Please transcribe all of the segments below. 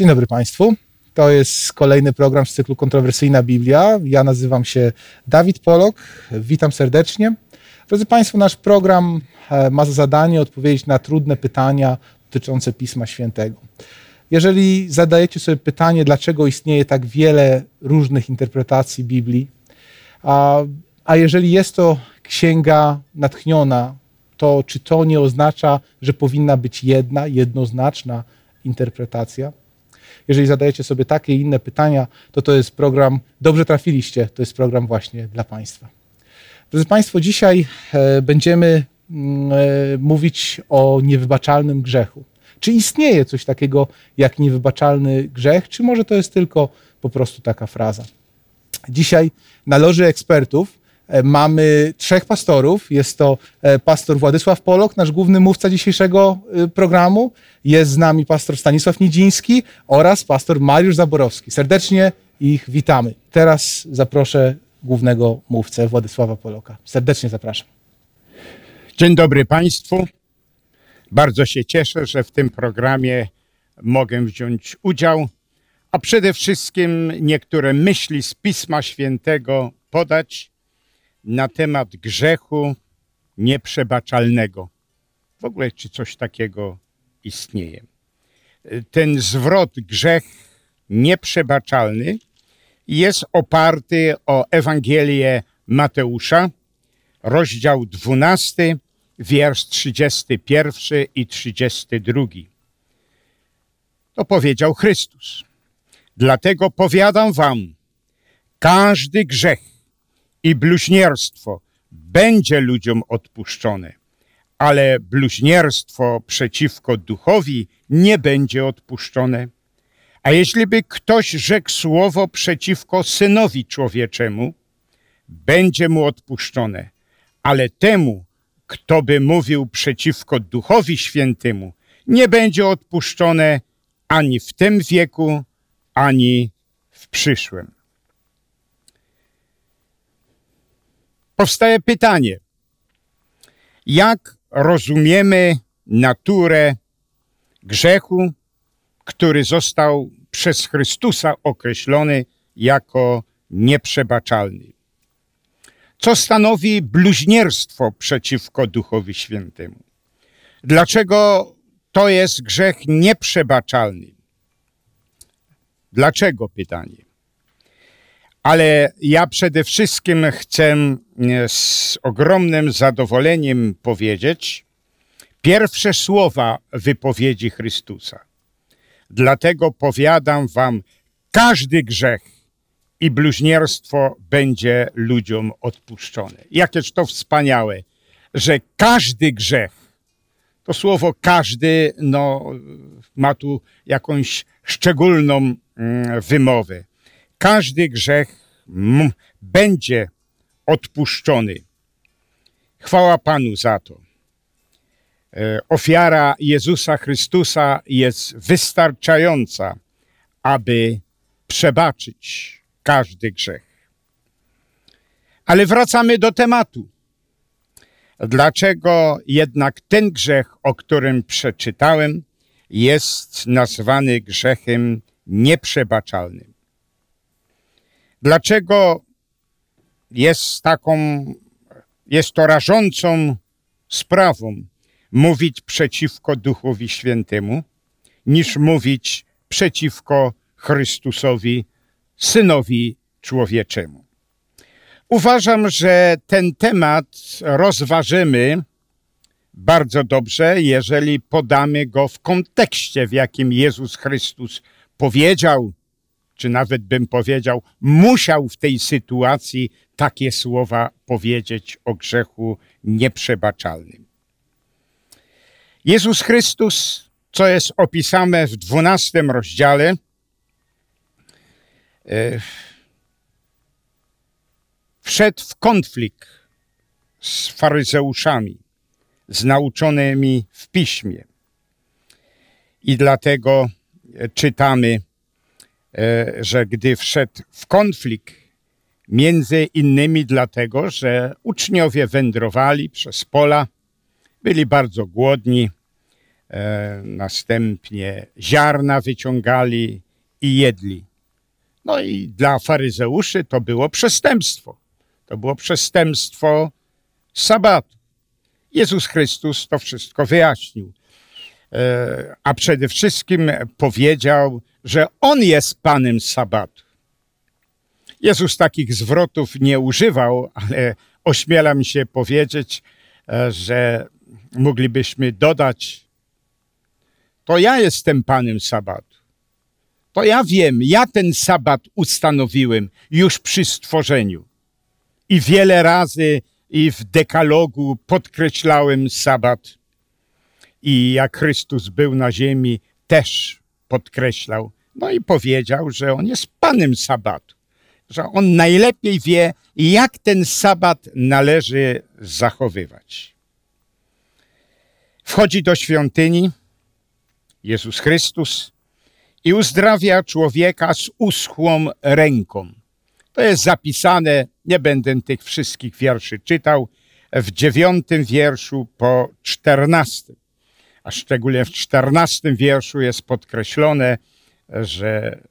Dzień dobry Państwu. To jest kolejny program z cyklu Kontrowersyjna Biblia. Ja nazywam się Dawid Polok. Witam serdecznie. Drodzy Państwo, nasz program e, ma za zadanie odpowiedzieć na trudne pytania dotyczące Pisma Świętego. Jeżeli zadajecie sobie pytanie, dlaczego istnieje tak wiele różnych interpretacji Biblii, a, a jeżeli jest to księga natchniona, to czy to nie oznacza, że powinna być jedna, jednoznaczna interpretacja? Jeżeli zadajecie sobie takie i inne pytania, to to jest program, dobrze trafiliście, to jest program właśnie dla Państwa. Drodzy Państwo, dzisiaj e, będziemy mm, e, mówić o niewybaczalnym grzechu. Czy istnieje coś takiego jak niewybaczalny grzech, czy może to jest tylko po prostu taka fraza? Dzisiaj na loży ekspertów mamy trzech pastorów. Jest to e, pastor Władysław Polok, nasz główny mówca dzisiejszego e, programu. Jest z nami pastor Stanisław Niedziński oraz pastor Mariusz Zaborowski. Serdecznie ich witamy. Teraz zaproszę głównego mówcę Władysława Poloka. Serdecznie zapraszam. Dzień dobry Państwu. Bardzo się cieszę, że w tym programie mogę wziąć udział, a przede wszystkim niektóre myśli z Pisma Świętego podać na temat grzechu nieprzebaczalnego. W ogóle, czy coś takiego istnieje. Ten zwrot grzech nieprzebaczalny jest oparty o Ewangelię Mateusza, rozdział 12, wiersz 31 i 32. To powiedział Chrystus. Dlatego powiadam wam, każdy grzech i bluźnierstwo będzie ludziom odpuszczone, ale bluźnierstwo przeciwko duchowi nie będzie odpuszczone. A jeśli by ktoś rzekł słowo przeciwko synowi człowieczemu, będzie mu odpuszczone, ale temu, kto by mówił przeciwko Duchowi Świętemu, nie będzie odpuszczone ani w tym wieku, ani w przyszłym. Powstaje pytanie, jak rozumiemy naturę grzechu, który został przez Chrystusa określony jako nieprzebaczalny co stanowi bluźnierstwo przeciwko Duchowi Świętemu. Dlaczego to jest grzech nieprzebaczalny? Dlaczego pytanie? Ale ja przede wszystkim chcę e, z ogromnym zadowoleniem powiedzieć pierwsze słowa wypowiedzi Chrystusa. Dlatego powiadam wam, każdy grzech i bluźnierstwo będzie ludziom odpuszczone. Jakież to wspaniałe, że każdy grzech, to słowo każdy, no, ma tu jakąś szczególną mm, wymowę. Każdy grzech będzie odpuszczony. Chwała Panu za to. E, ofiara Jezusa Chrystusa jest wystarczająca, aby przebaczyć każdy grzech. Ale wracamy do tematu. Dlaczego jednak ten grzech, o którym przeczytałem, jest nazwany grzechem nieprzebaczalnym? Dlaczego jest taką, jest to rażącą sprawą mówić przeciwko Duchowi Świętemu, niż mówić przeciwko Chrystusowi synowi człowieczemu. Uważam, że ten temat rozważymy bardzo dobrze, jeżeli podamy go w kontekście, w jakim Jezus Chrystus powiedział, czy nawet bym powiedział, musiał w tej sytuacji takie słowa powiedzieć o grzechu nieprzebaczalnym. Jezus Chrystus, co jest opisane w dwunastym rozdziale, E, wszedł w konflikt z faryzeuszami, z nauczonymi w piśmie. I dlatego czytamy, że gdy wszedł w konflikt, między innymi dlatego, że uczniowie wędrowali przez pola, byli bardzo głodni, e, następnie ziarna wyciągali i jedli. No i dla faryzeuszy to było przestępstwo. To było przestępstwo sabatu. Jezus Chrystus to wszystko wyjaśnił. E, a przede wszystkim powiedział, że On jest Panem sabatu. Jezus takich zwrotów nie używał, ale ośmielam się powiedzieć, e, że moglibyśmy dodać, to ja jestem Panem sabatu. To ja wiem, ja ten sabat ustanowiłem już przy stworzeniu. I wiele razy i w dekalogu podkreślałem sabat. I jak Chrystus był na ziemi, też podkreślał. No i powiedział, że on jest Panem sabatu. Że on najlepiej wie, jak ten sabat należy zachowywać. Wchodzi do świątyni Jezus Chrystus i uzdrawia człowieka z uschłą ręką. To jest zapisane, nie będę tych wszystkich wierszy czytał, w dziewiątym wierszu po czternastym. A szczególnie w czternastym wierszu jest podkreślone, że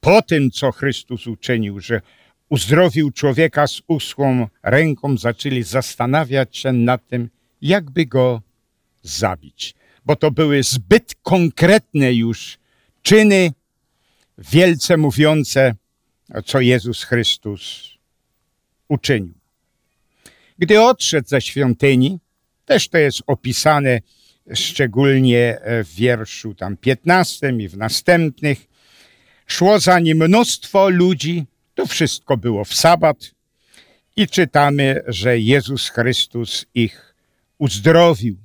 po tym, co Chrystus uczynił, że uzdrowił człowieka z uschłą ręką, zaczęli zastanawiać się nad tym, jakby go zabić. Bo to były zbyt konkretne już czyny, wielce mówiące, co Jezus Chrystus uczynił. Gdy odszedł ze świątyni, też to jest opisane szczególnie w wierszu tam 15 i w następnych, szło za nim mnóstwo ludzi, to wszystko było w sabat. I czytamy, że Jezus Chrystus ich uzdrowił.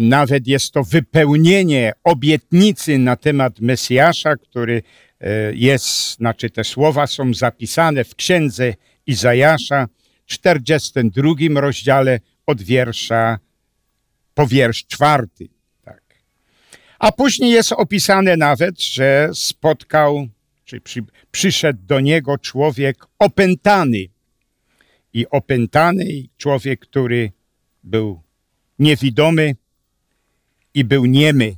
Nawet jest to wypełnienie obietnicy na temat Mesjasza, który e, jest, znaczy te słowa są zapisane w księdze Izajasza, 42 rozdziale od wiersza po wiersz czwarty. Tak. A później jest opisane nawet, że spotkał, czy przy, przyszedł do niego człowiek opętany. I opętany człowiek, który był niewidomy, i był niemy.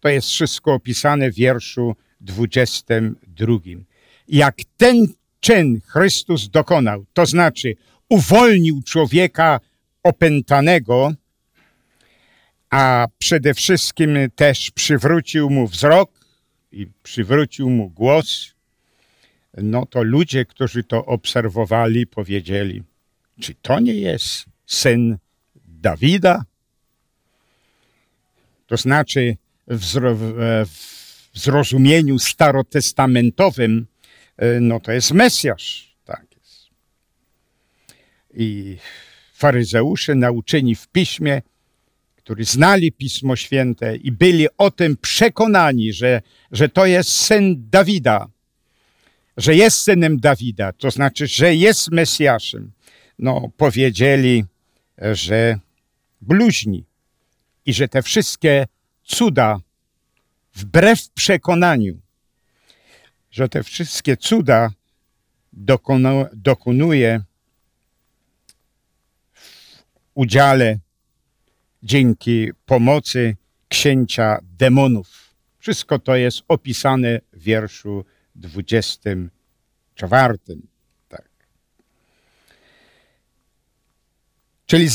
To jest wszystko opisane w wierszu 22. Jak ten czyn Chrystus dokonał, to znaczy uwolnił człowieka opętanego, a przede wszystkim też przywrócił mu wzrok i przywrócił mu głos, no to ludzie, którzy to obserwowali, powiedzieli, czy to nie jest syn Dawida? to znaczy w, zrozumieniu starotestamentowym, e, no to jest Mesjasz. Tak jest. I faryzeusze nauczeni w piśmie, którzy znali Pismo Święte i byli o tym przekonani, że, że to jest syn Dawida, że jest synem Dawida, to znaczy, że jest Mesjaszem, no powiedzieli, że bluźni i że te wszystkie cuda, wbrew przekonaniu, że te wszystkie cuda dokonu, dokonuje w udziale dzięki pomocy księcia demonów. Wszystko to jest opisane w wierszu 24. Tak. Czyli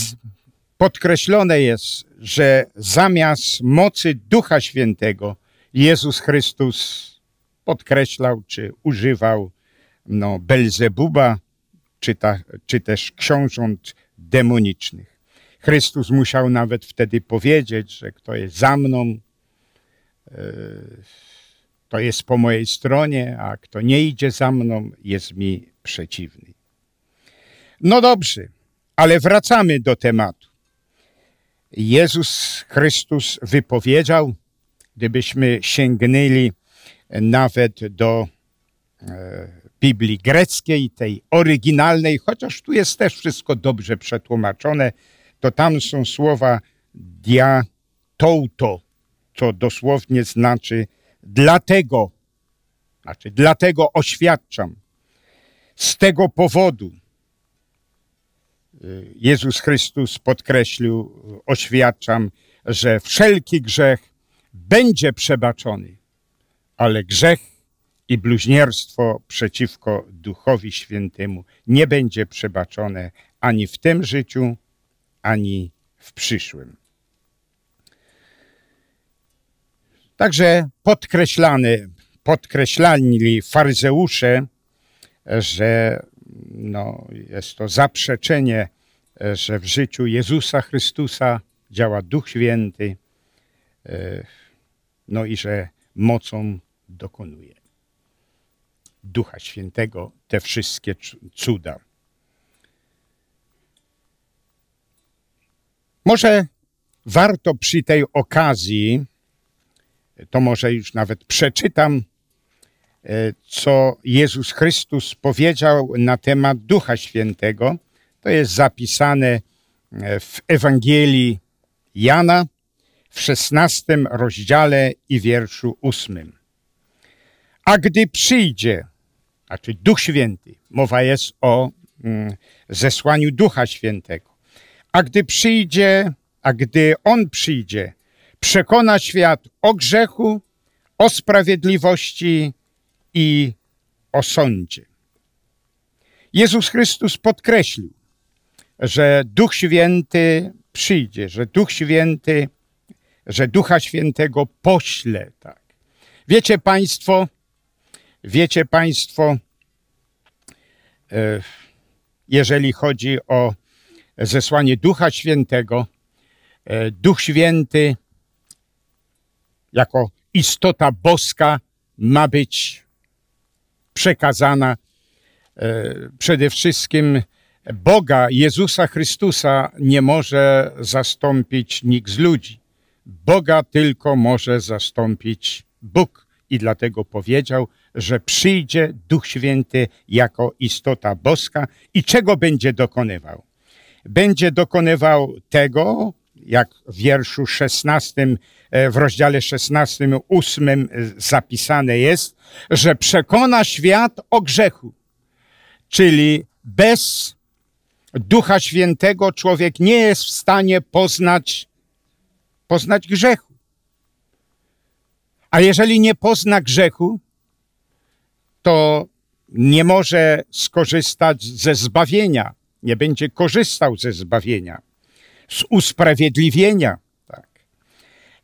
podkreślone jest, że zamiast mocy Ducha Świętego Jezus Chrystus podkreślał czy używał no, Belzebuba, czy, ta, czy też książąt demonicznych. Chrystus musiał nawet wtedy powiedzieć, że kto jest za mną, e, to jest po mojej stronie, a kto nie idzie za mną, jest mi przeciwny. No dobrze, ale wracamy do tematu. Jezus Chrystus wypowiedział, gdybyśmy sięgnęli nawet do e, Biblii greckiej, tej oryginalnej, chociaż tu jest też wszystko dobrze przetłumaczone, to tam są słowa dia touto, co dosłownie znaczy dlatego, znaczy dlatego oświadczam, z tego powodu, Jezus Chrystus podkreślił, oświadczam, że wszelki grzech będzie przebaczony, ale grzech i bluźnierstwo przeciwko Duchowi Świętemu nie będzie przebaczone ani w tym życiu, ani w przyszłym. Także podkreślany, podkreślali faryzeusze, że no, jest to zaprzeczenie, że w życiu Jezusa Chrystusa działa Duch Święty, e, no i że mocą dokonuje Ducha Świętego te wszystkie cuda. Może warto przy tej okazji, to może już nawet przeczytam, e, co Jezus Chrystus powiedział na temat Ducha Świętego. To jest zapisane e, w Ewangelii Jana w szesnastym rozdziale i wierszu ósmym. A gdy przyjdzie, znaczy Duch Święty, mowa jest o mm, zesłaniu Ducha Świętego, a gdy przyjdzie, a gdy On przyjdzie, przekona świat o grzechu, o sprawiedliwości i o sądzie. Jezus Chrystus podkreślił, że Duch Święty przyjdzie, że Duch Święty, że Ducha Świętego pośle. Tak. Wiecie Państwo, wiecie Państwo, e, jeżeli chodzi o zesłanie Ducha Świętego, e, Duch Święty jako istota boska ma być przekazana e, przede wszystkim Boga, Jezusa Chrystusa nie może zastąpić nikt z ludzi. Boga tylko może zastąpić Bóg. I dlatego powiedział, że przyjdzie Duch Święty jako istota boska i czego będzie dokonywał? Będzie dokonywał tego, jak w wierszu 16, e, w rozdziale 16, 8 zapisane jest, że przekona świat o grzechu. Czyli bez Ducha Świętego człowiek nie jest w stanie poznać, poznać grzechu. A jeżeli nie pozna grzechu, to nie może skorzystać ze zbawienia, nie będzie korzystał ze zbawienia, z usprawiedliwienia. Tak.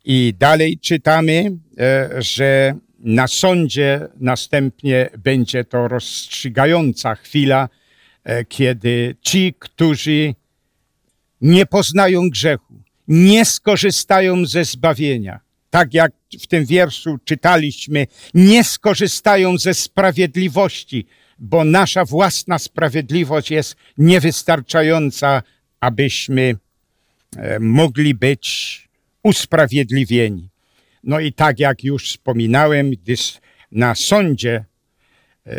I dalej czytamy, e, że na sądzie następnie będzie to rozstrzygająca chwila, E, kiedy ci, którzy nie poznają grzechu, nie skorzystają ze zbawienia, tak jak w tym wierszu czytaliśmy, nie skorzystają ze sprawiedliwości, bo nasza własna sprawiedliwość jest niewystarczająca, abyśmy e, mogli być usprawiedliwieni. No i tak jak już wspominałem, gdyż na sądzie e,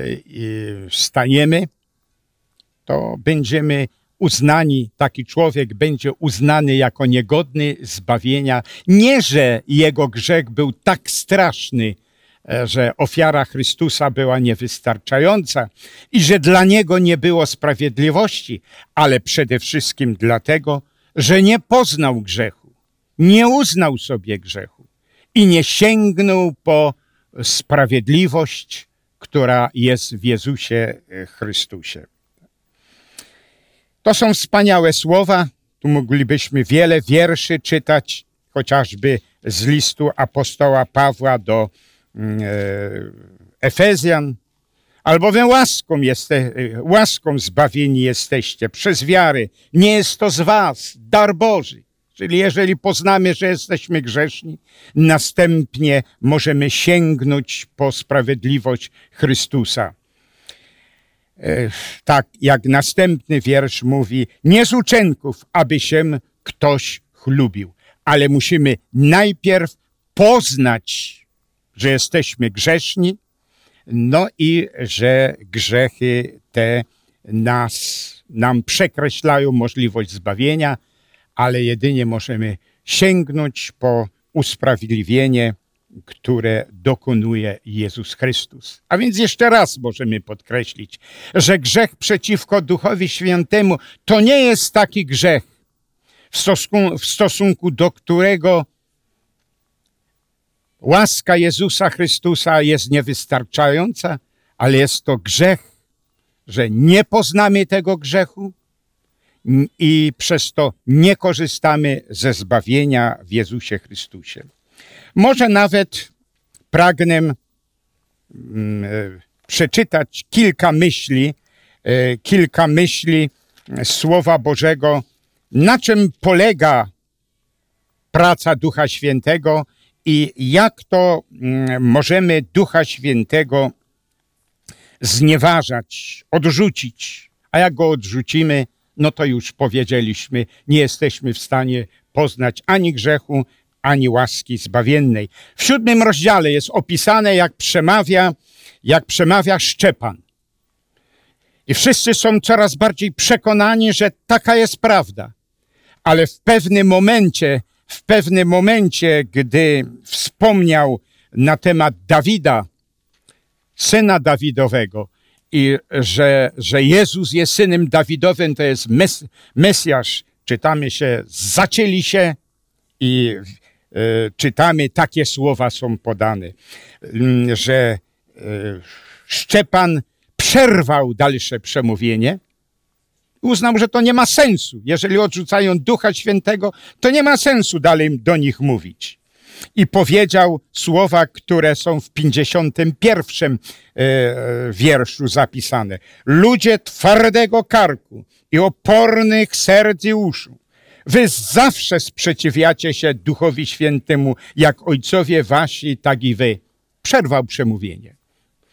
staniemy, to będziemy uznani, taki człowiek będzie uznany jako niegodny zbawienia. Nie, że jego grzech był tak straszny, że ofiara Chrystusa była niewystarczająca i że dla niego nie było sprawiedliwości, ale przede wszystkim dlatego, że nie poznał grzechu, nie uznał sobie grzechu i nie sięgnął po sprawiedliwość, która jest w Jezusie e, Chrystusie. To są wspaniałe słowa. Tu moglibyśmy wiele wierszy czytać, chociażby z listu apostoła Pawła do e, Efezjan. Albowiem łaską, jeste, łaską zbawieni jesteście przez wiary. Nie jest to z was, dar Boży. Czyli jeżeli poznamy, że jesteśmy grzeszni, następnie możemy sięgnąć po sprawiedliwość Chrystusa. E, tak jak następny wiersz mówi, nie z uczynków, aby się ktoś chlubił, ale musimy najpierw poznać, że jesteśmy grzeszni, no i że grzechy te nas, nam przekreślają możliwość zbawienia, ale jedynie możemy sięgnąć po usprawiedliwienie które dokonuje Jezus Chrystus. A więc jeszcze raz możemy podkreślić, że grzech przeciwko Duchowi Świętemu to nie jest taki grzech, w stosunku, w stosunku do którego łaska Jezusa Chrystusa jest niewystarczająca, ale jest to grzech, że nie poznamy tego grzechu i przez to nie korzystamy ze zbawienia w Jezusie Chrystusie. Może nawet pragnę mm, e, przeczytać kilka myśli, e, kilka myśli Słowa Bożego, na czym polega praca Ducha Świętego i jak to mm, możemy Ducha Świętego znieważać, odrzucić. A jak go odrzucimy, no to już powiedzieliśmy, nie jesteśmy w stanie poznać ani grzechu, ani łaski zbawiennej. W siódmym rozdziale jest opisane, jak przemawia, jak przemawia Szczepan. I wszyscy są coraz bardziej przekonani, że taka jest prawda. Ale w pewnym momencie, w pewnym momencie, gdy wspomniał na temat Dawida, syna Dawidowego, i że, że Jezus jest synem Dawidowym, to jest mes, Mesjasz, czytamy się, zacięli się i e, czytamy, takie słowa są podane, że e, Szczepan przerwał dalsze przemówienie, uznał, że to nie ma sensu. Jeżeli odrzucają Ducha Świętego, to nie ma sensu dalej do nich mówić. I powiedział słowa, które są w 51 e, wierszu zapisane. Ludzie twardego karku i opornych serc i uszu. Wy zawsze sprzeciwiacie się Duchowi Świętemu, jak ojcowie wasi, tak i wy. Przerwał przemówienie.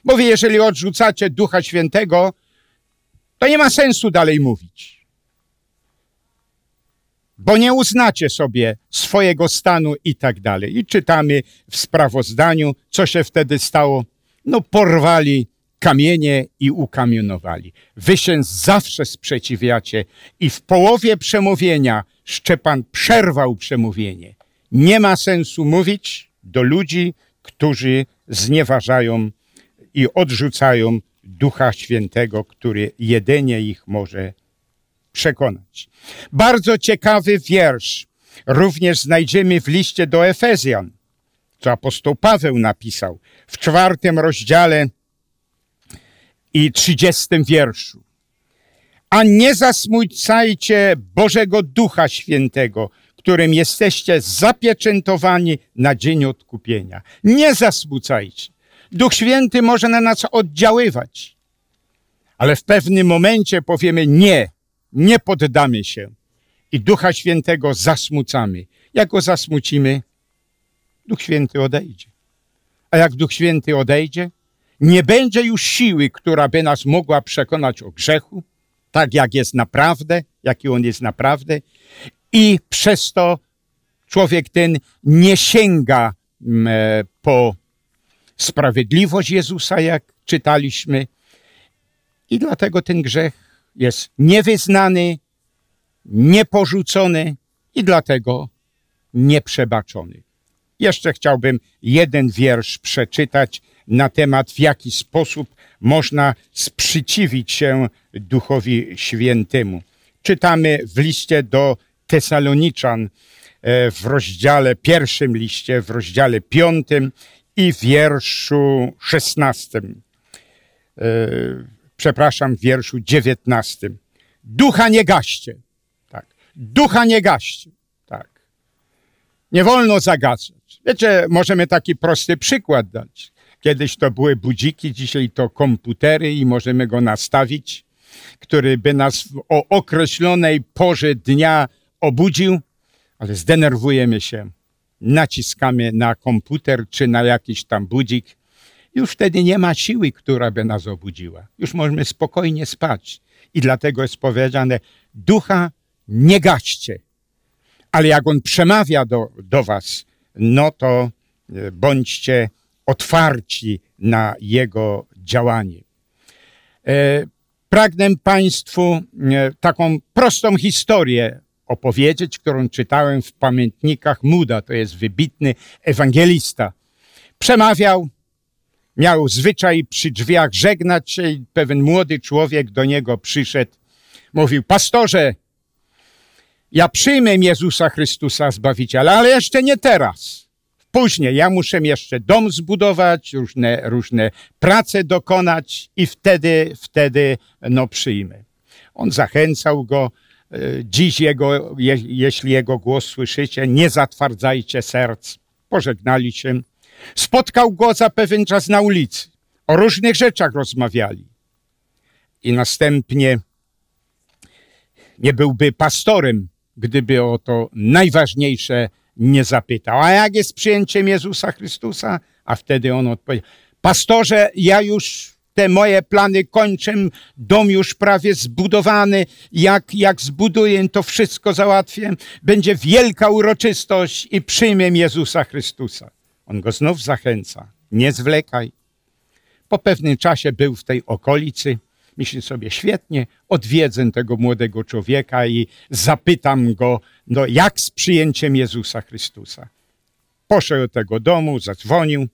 Mówi, jeżeli odrzucacie Ducha Świętego, to nie ma sensu dalej mówić. Bo nie uznacie sobie swojego stanu i tak dalej. I czytamy w sprawozdaniu, co się wtedy stało. No, porwali kamienie i ukamienowali. Wy się zawsze sprzeciwiacie i w połowie przemówienia Szczepan przerwał przemówienie. Nie ma sensu mówić do ludzi, którzy znieważają i odrzucają Ducha Świętego, który jedynie ich może przekonać. Bardzo ciekawy wiersz również znajdziemy w liście do Efezjan, co apostoł Paweł napisał w czwartym rozdziale i trzydziestym wierszu. A nie zasmucajcie Bożego Ducha Świętego, którym jesteście zapieczętowani na dzień odkupienia. Nie zasmucajcie. Duch Święty może na nas oddziaływać, ale w pewnym momencie powiemy nie, nie poddamy się i Ducha Świętego zasmucamy. Jak go zasmucimy? Duch Święty odejdzie. A jak Duch Święty odejdzie, nie będzie już siły, która by nas mogła przekonać o grzechu, tak jak jest naprawdę, jaki on jest naprawdę, i przez to człowiek ten nie sięga mm, e, po sprawiedliwość Jezusa, jak czytaliśmy. I dlatego ten grzech jest niewyznany, nieporzucony i dlatego nieprzebaczony. Jeszcze chciałbym jeden wiersz przeczytać na temat, w jaki sposób można sprzeciwić się Duchowi Świętemu. Czytamy w liście do Tesaloniczan e, w rozdziale pierwszym liście, w rozdziale piątym i wierszu szesnastym. E, przepraszam, w wierszu dziewiętnastym. Ducha nie gaście. Tak. Ducha nie gaście. Tak. Nie wolno zagadzać. Wiecie, możemy taki prosty przykład dać. Kiedyś to były budziki, dzisiaj to komputery i możemy go nastawić, który by nas o określonej porze dnia obudził, ale zdenerwujemy się naciskamy na komputer czy na jakiś tam budzik, już wtedy nie ma siły, która by nas obudziła. Już możemy spokojnie spać. I dlatego jest powiedziane, ducha nie gaście. Ale jak on przemawia do, do was, no to e, bądźcie otwarci na jego działanie. E, pragnę Państwu e, taką prostą historię opowiedzieć, którą czytałem w pamiętnikach Muda. To jest wybitny ewangelista. Przemawiał, miał zwyczaj przy drzwiach żegnać się i pewien młody człowiek do niego przyszedł. Mówił, pastorze, Ja przyjmę Jezusa Chrystusa Zbawiciela, ale jeszcze nie teraz. Później ja muszę jeszcze dom zbudować, różne, różne prace dokonać i wtedy, wtedy no przyjmę. On zachęcał go, dziś jego, je, jeśli jego głos słyszycie, nie zatwardzajcie serc. Pożegnali się. Spotkał go za pewien czas na ulicy. O różnych rzeczach rozmawiali. I następnie nie byłby pastorem, gdyby o to najważniejsze nie zapytał. A jak jest przyjęciem Jezusa Chrystusa? A wtedy on odpowiedział, pastorze, ja już te moje plany kończę, dom już prawie zbudowany, jak, jak zbuduję, to wszystko załatwię, będzie wielka uroczystość i przyjmę Jezusa Chrystusa. On go znów zachęca, nie zwlekaj. Po pewnym czasie był w tej okolicy, myśli sobie, świetnie, odwiedzę tego młodego człowieka i zapytam go, no jak z przyjęciem Jezusa Chrystusa. Poszedł do tego domu, zadzwonił,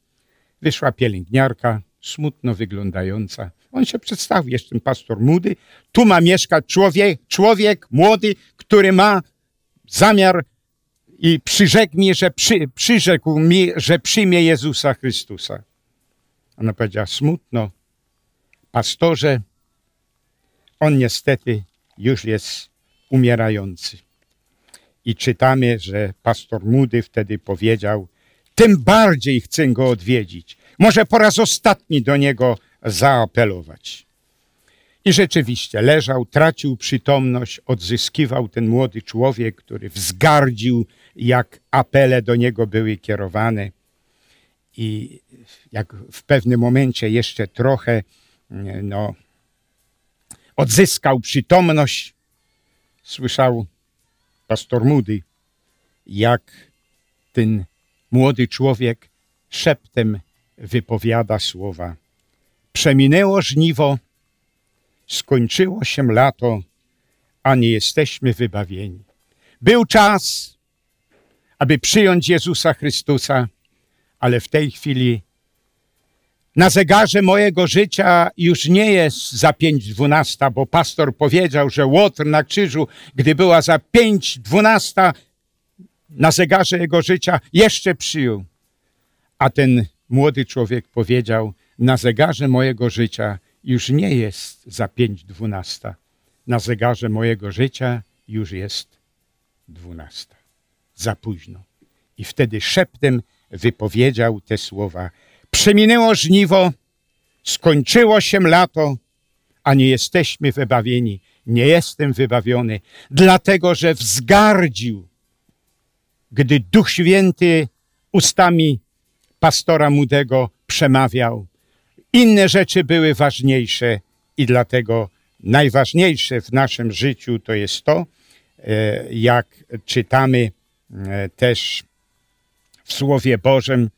wyszła pielęgniarka, smutno wyglądająca. On się przedstawił, jestem pastor Mudy, tu ma mieszkać człowiek, człowiek młody, który ma zamiar i przyrzekł mi, że przy, przyrzekł mi, że przyjmie Jezusa Chrystusa. Ona powiedziała smutno, pastorze, on niestety już jest umierający. I czytamy, że pastor Mudy wtedy powiedział, tym bardziej chcę go odwiedzić. Może po raz ostatni do niego zaapelować. I rzeczywiście leżał, tracił przytomność, odzyskiwał ten młody człowiek, który wzgardził, jak apele do niego były kierowane. I jak w pewnym momencie jeszcze trochę no, odzyskał przytomność, słyszał pastor Moody, jak ten młody człowiek szeptem wypowiada słowa. Przeminęło żniwo, skończyło się lato, a nie jesteśmy wybawieni. Był czas, aby przyjąć Jezusa Chrystusa, ale w tej chwili na zegarze mojego życia już nie jest za pięć dwunasta, bo pastor powiedział, że Łotr na krzyżu, gdy była za pięć dwunasta, na zegarze jego życia jeszcze przyjął. A ten młody człowiek powiedział, na zegarze mojego życia już nie jest za pięć dwunasta. Na zegarze mojego życia już jest dwunasta. Za późno. I wtedy szeptem wypowiedział te słowa. Przeminęło żniwo, skończyło się lato, a nie jesteśmy wybawieni. Nie jestem wybawiony, dlatego że wzgardził, gdy Duch Święty ustami pastora Mudego przemawiał. Inne rzeczy były ważniejsze i dlatego najważniejsze w naszym życiu to jest to, e, jak czytamy e, też w Słowie Bożym,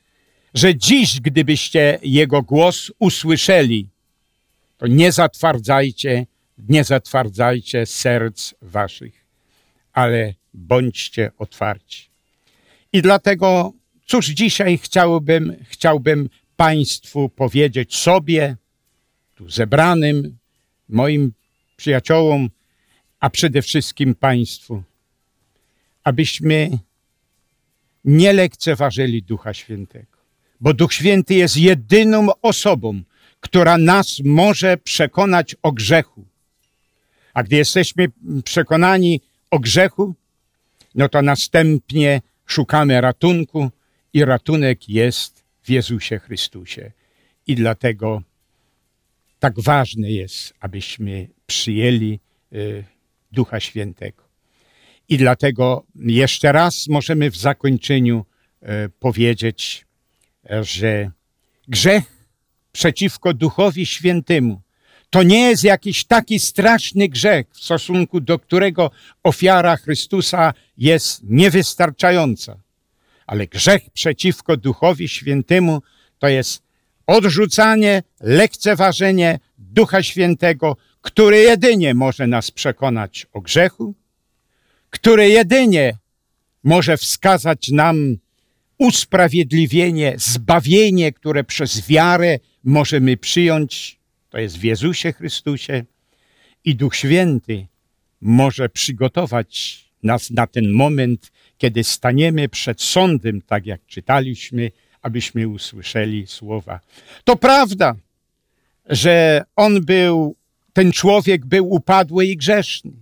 że dziś, gdybyście Jego głos usłyszeli, to nie zatwardzajcie, nie zatwardzajcie serc waszych, ale bądźcie otwarci. I dlatego, cóż dzisiaj chciałbym, chciałbym Państwu powiedzieć sobie, tu zebranym, moim przyjaciołom, a przede wszystkim Państwu, abyśmy nie lekceważyli Ducha Świętego bo Duch Święty jest jedyną osobą, która nas może przekonać o grzechu. A gdy jesteśmy przekonani o grzechu, no to następnie szukamy ratunku i ratunek jest w Jezusie Chrystusie. I dlatego tak ważne jest, abyśmy przyjęli y, Ducha Świętego. I dlatego jeszcze raz możemy w zakończeniu y, powiedzieć, że grzech przeciwko Duchowi Świętemu to nie jest jakiś taki straszny grzech, w stosunku do którego ofiara Chrystusa jest niewystarczająca. Ale grzech przeciwko Duchowi Świętemu to jest odrzucanie, lekceważenie Ducha Świętego, który jedynie może nas przekonać o grzechu, który jedynie może wskazać nam usprawiedliwienie, zbawienie, które przez wiarę możemy przyjąć, to jest w Jezusie Chrystusie. I Duch Święty może przygotować nas na ten moment, kiedy staniemy przed sądem, tak jak czytaliśmy, abyśmy usłyszeli słowa. To prawda, że on był, ten człowiek był upadły i grzeszny,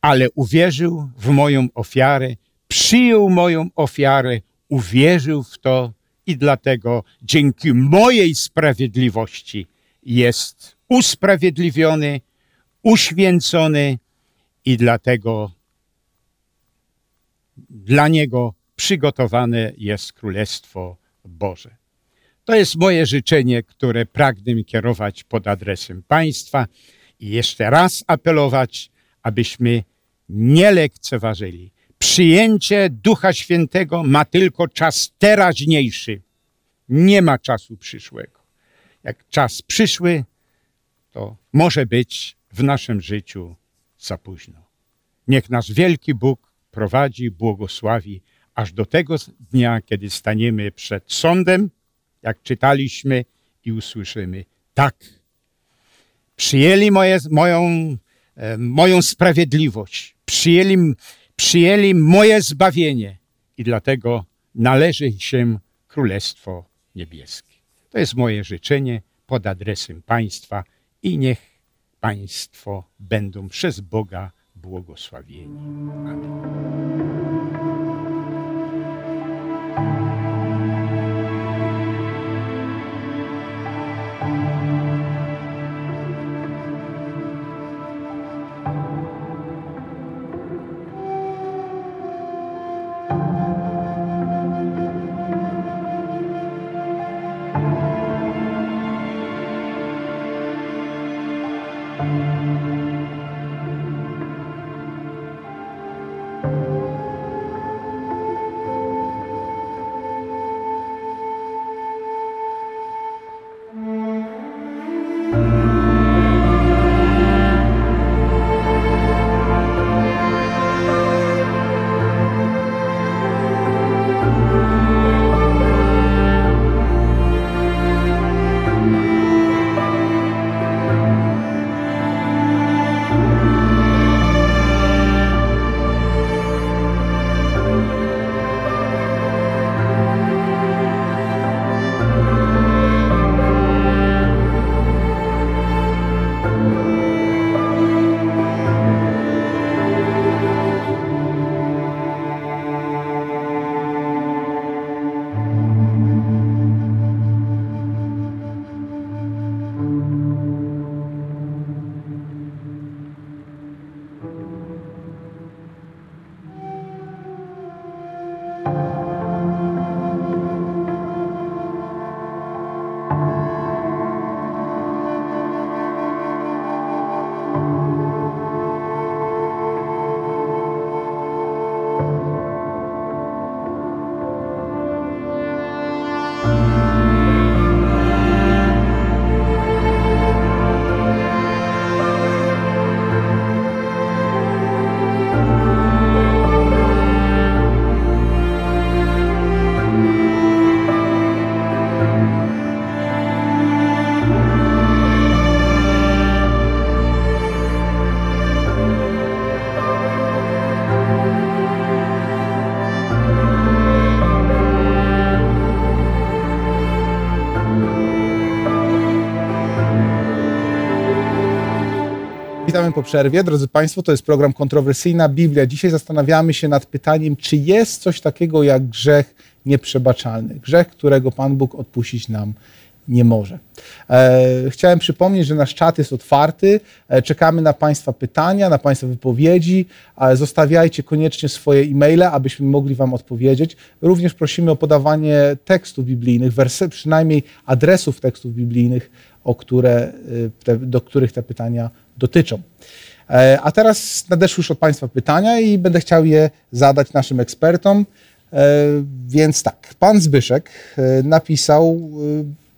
ale uwierzył w moją ofiarę, przyjął moją ofiarę, uwierzył w to i dlatego dzięki mojej sprawiedliwości jest usprawiedliwiony, uświęcony i dlatego dla niego przygotowane jest Królestwo Boże. To jest moje życzenie, które pragnę kierować pod adresem państwa i jeszcze raz apelować, abyśmy nie lekceważyli. Przyjęcie Ducha Świętego ma tylko czas teraźniejszy. Nie ma czasu przyszłego. Jak czas przyszły, to może być w naszym życiu za późno. Niech nasz wielki Bóg prowadzi, błogosławi, aż do tego dnia, kiedy staniemy przed sądem, jak czytaliśmy i usłyszymy, tak, przyjęli moje, moją, e, moją sprawiedliwość, przyjęli, przyjęli moje zbawienie i dlatego należy się Królestwo Niebieskie. To jest moje życzenie pod adresem Państwa i niech Państwo będą przez Boga błogosławieni. Amen. Witamy po przerwie. Drodzy Państwo, to jest program Kontrowersyjna Biblia. Dzisiaj zastanawiamy się nad pytaniem, czy jest coś takiego jak grzech nieprzebaczalny. Grzech, którego Pan Bóg odpuścić nam nie może. E, chciałem przypomnieć, że nasz czat jest otwarty. E, czekamy na Państwa pytania, na Państwa wypowiedzi. E, zostawiajcie koniecznie swoje e-maile, abyśmy mogli Wam odpowiedzieć. Również prosimy o podawanie tekstów biblijnych, wersy, przynajmniej adresów tekstów biblijnych, o które, te, do których te pytania dotyczą. E, a teraz nadeszły już od Państwa pytania i będę chciał je zadać naszym ekspertom. E, więc tak, pan Zbyszek e, napisał,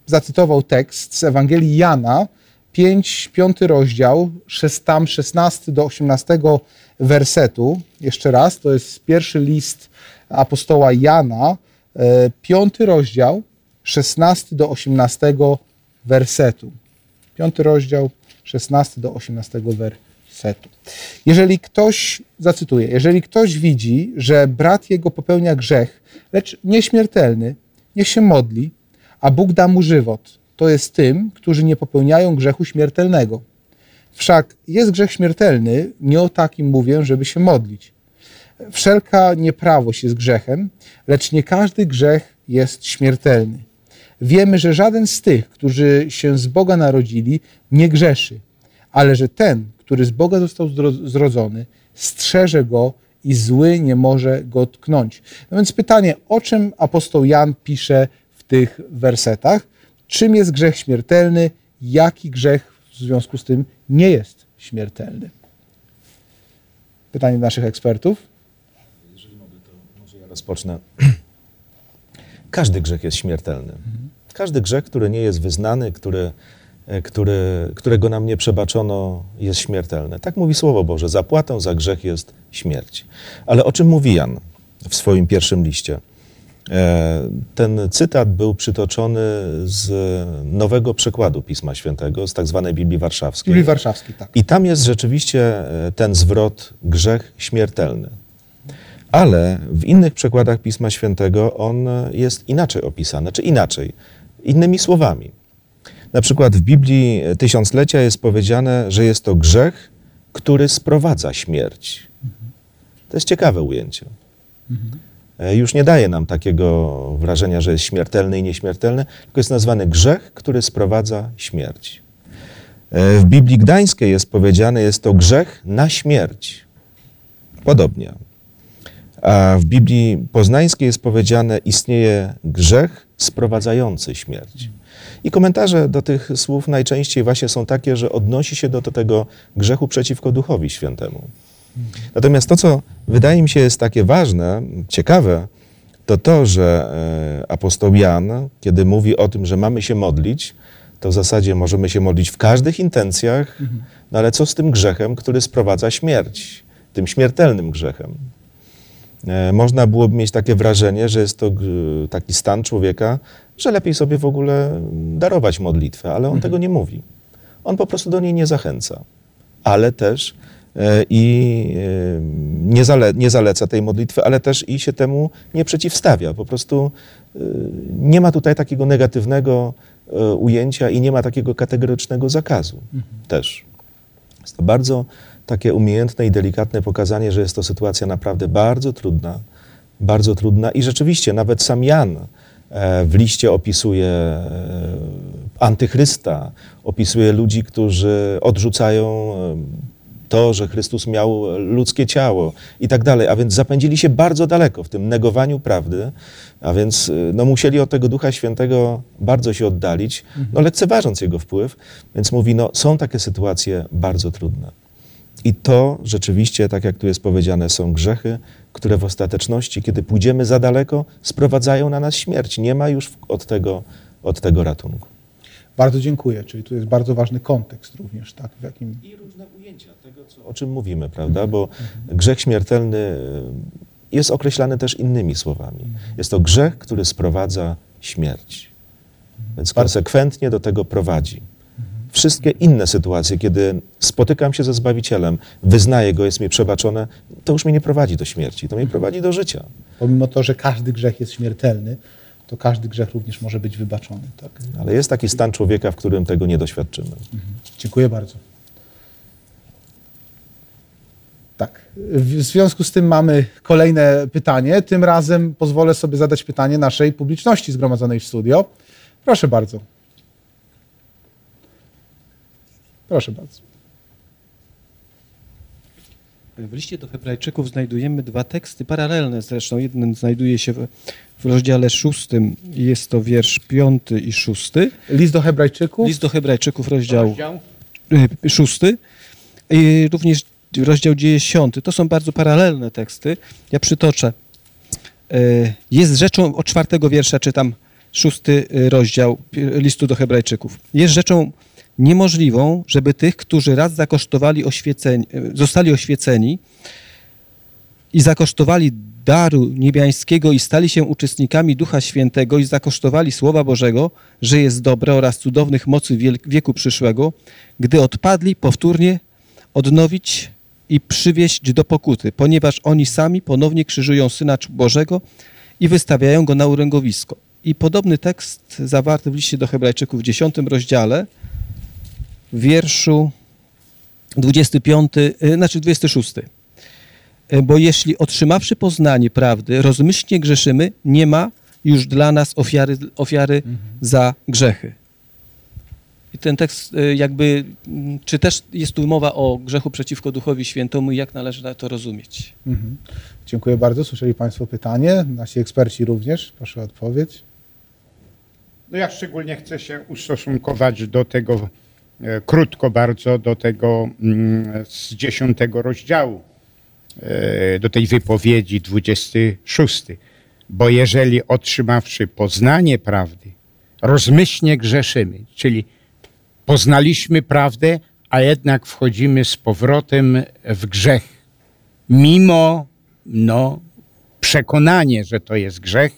zacytował tekst z Ewangelii Jana, 5, 5 rozdział, tam 16 do 18 wersetu. Jeszcze raz, to jest pierwszy list apostoła Jana, 5 rozdział, 16 do 18 wersetu. 5 rozdział, 16 do 18 wersetu. Jeżeli ktoś, zacytuję, jeżeli ktoś widzi, że brat jego popełnia grzech, lecz nieśmiertelny, niech się modli, a Bóg da mu żywot. To jest tym, którzy nie popełniają grzechu śmiertelnego. Wszak jest grzech śmiertelny, nie o takim mówię, żeby się modlić. Wszelka nieprawość jest grzechem, lecz nie każdy grzech jest śmiertelny. Wiemy, że żaden z tych, którzy się z Boga narodzili, nie grzeszy, ale że ten, który z Boga został zrodzony, strzeże go i zły nie może go tknąć. No więc pytanie, o czym apostoł Jan pisze w tych wersetach? Czym jest grzech śmiertelny? Jaki grzech w związku z tym nie jest śmiertelny? Pytanie naszych ekspertów. Jeżeli mogę, to może ja rozpocznę. Każdy grzech jest śmiertelny. Każdy grzech, który nie jest wyznany, który, e, który, którego nam nie przebaczono, jest śmiertelny. Tak mówi Słowo Boże. Zapłatą za grzech jest śmierć. Ale o czym mówi Jan w swoim pierwszym liście? E, ten cytat był przytoczony z nowego przekładu Pisma Świętego, z tak zwanej Biblii Warszawskiej. Biblii Warszawskiej, tak. I tam jest rzeczywiście e, ten zwrot grzech śmiertelny. Ale w innych przekładach Pisma Świętego on jest inaczej opisany, czy inaczej, innymi słowami. Na przykład w Biblii Tysiąclecia jest powiedziane, że jest to grzech, który sprowadza śmierć. To jest ciekawe ujęcie. E, Już nie daje nam takiego wrażenia, że jest śmiertelny i nieśmiertelny, tylko jest nazwany grzech, który sprowadza śmierć. E, W Biblii Gdańskiej jest powiedziane, jest to grzech na śmierć. Podobnie. W Biblii Poznańskiej jest powiedziane, istnieje grzech sprowadzający śmierć. I komentarze do tych słów najczęściej właśnie są takie, że odnosi się do, do tego grzechu przeciwko Duchowi Świętemu. Natomiast to, co wydaje mi się jest takie ważne, ciekawe, to to, że e, apostoł Jan, kiedy mówi o tym, że mamy się modlić, to w zasadzie możemy się modlić w każdych intencjach, no ale co z tym grzechem, który sprowadza śmierć, tym śmiertelnym grzechem? E, Można byłoby mieć takie wrażenie, że jest to g- taki stan człowieka, że lepiej sobie w ogóle darować modlitwę, ale on tego nie mówi. On po prostu do niej nie zachęca, ale też e, i e, nie, zale, nie zaleca tej modlitwy, ale też i się temu nie przeciwstawia. Po prostu e, nie ma tutaj takiego negatywnego e, ujęcia i nie ma takiego kategorycznego zakazu też. Jest to bardzo takie umiejętne i delikatne pokazanie, że jest to sytuacja naprawdę bardzo trudna, bardzo trudna i rzeczywiście nawet sam Jan e, w liście opisuje e, antychrysta, opisuje ludzi, którzy odrzucają e, to, że Chrystus miał ludzkie ciało i tak dalej, a więc zapędzili się bardzo daleko w tym negowaniu prawdy, a więc no, musieli od tego Ducha Świętego bardzo się oddalić, no, lekceważąc jego wpływ, więc mówi, no, są takie sytuacje bardzo trudne. I to rzeczywiście, tak jak tu jest powiedziane, są grzechy, które w ostateczności, kiedy pójdziemy za daleko, sprowadzają na nas śmierć. Nie ma już od tego, od tego ratunku. Bardzo dziękuję. Czyli tu jest bardzo ważny kontekst również, tak? W jakim... I różne ujęcia tego, co, o czym mówimy, prawda? Bo grzech śmiertelny y, jest określany też innymi słowami. Jest to grzech, który sprowadza śmierć. Więc konsekwentnie do tego prowadzi. Wszystkie inne sytuacje, kiedy spotykam się ze Zbawicielem, wyznaję Go, jest mi przebaczone, to już mnie nie prowadzi do śmierci, to mnie prowadzi do życia. Pomimo to, że każdy grzech jest śmiertelny, to każdy grzech również może być wybaczony. Tak? Ale jest taki stan człowieka, w którym tego nie doświadczymy. Dziękuję bardzo. Tak. W związku z tym mamy kolejne pytanie. Tym razem pozwolę sobie zadać pytanie naszej publiczności zgromadzonej w studio. Proszę bardzo. Proszę bardzo. W liście do Hebrajczyków znajdujemy dwa teksty paralelne zresztą. Jeden znajduje się w, w rozdziale szóstym, jest to wiersz piąty i szósty. List do Hebrajczyków. List do Hebrajczyków, rozdział y, szósty i również rozdział dziesiąty. To są bardzo paralelne teksty. Ja przytoczę. Y, Jest rzeczą, od czwartego wiersza czytam szósty y, rozdział listu do Hebrajczyków. Jest rzeczą niemożliwą, żeby tych, którzy raz zakosztowali oświeceni, zostali oświeceni i zakosztowali daru niebiańskiego i stali się uczestnikami Ducha Świętego i zakosztowali Słowa Bożego, że jest dobre oraz cudownych mocy wieku przyszłego, gdy odpadli powtórnie, odnowić i przywieść do pokuty, ponieważ oni sami ponownie krzyżują Syna Bożego i wystawiają go na uręgowisko. I podobny tekst zawarty w liście do Hebrajczyków w 10 rozdziale, wierszu 25, y, znaczy 26. Y, Bo jeśli otrzymawszy poznanie prawdy, rozmyślnie grzeszymy, nie ma już dla nas ofiary, ofiary za grzechy. I ten tekst y, jakby, mm, czy też jest tu mowa o grzechu przeciwko Duchowi Świętemu i jak należy to rozumieć? Mhm. Dziękuję bardzo. Słyszeli Państwo pytanie. Nasi eksperci również. Proszę o odpowiedź. No ja szczególnie chcę się ustosunkować do tego, e, krótko bardzo, do tego mm, z dziesiątego rozdziału, e, do tej wypowiedzi 26. Bo jeżeli otrzymawszy poznanie prawdy, rozmyślnie grzeszymy, czyli poznaliśmy prawdę, a jednak wchodzimy z powrotem w grzech, mimo no, przekonanie, że to jest grzech,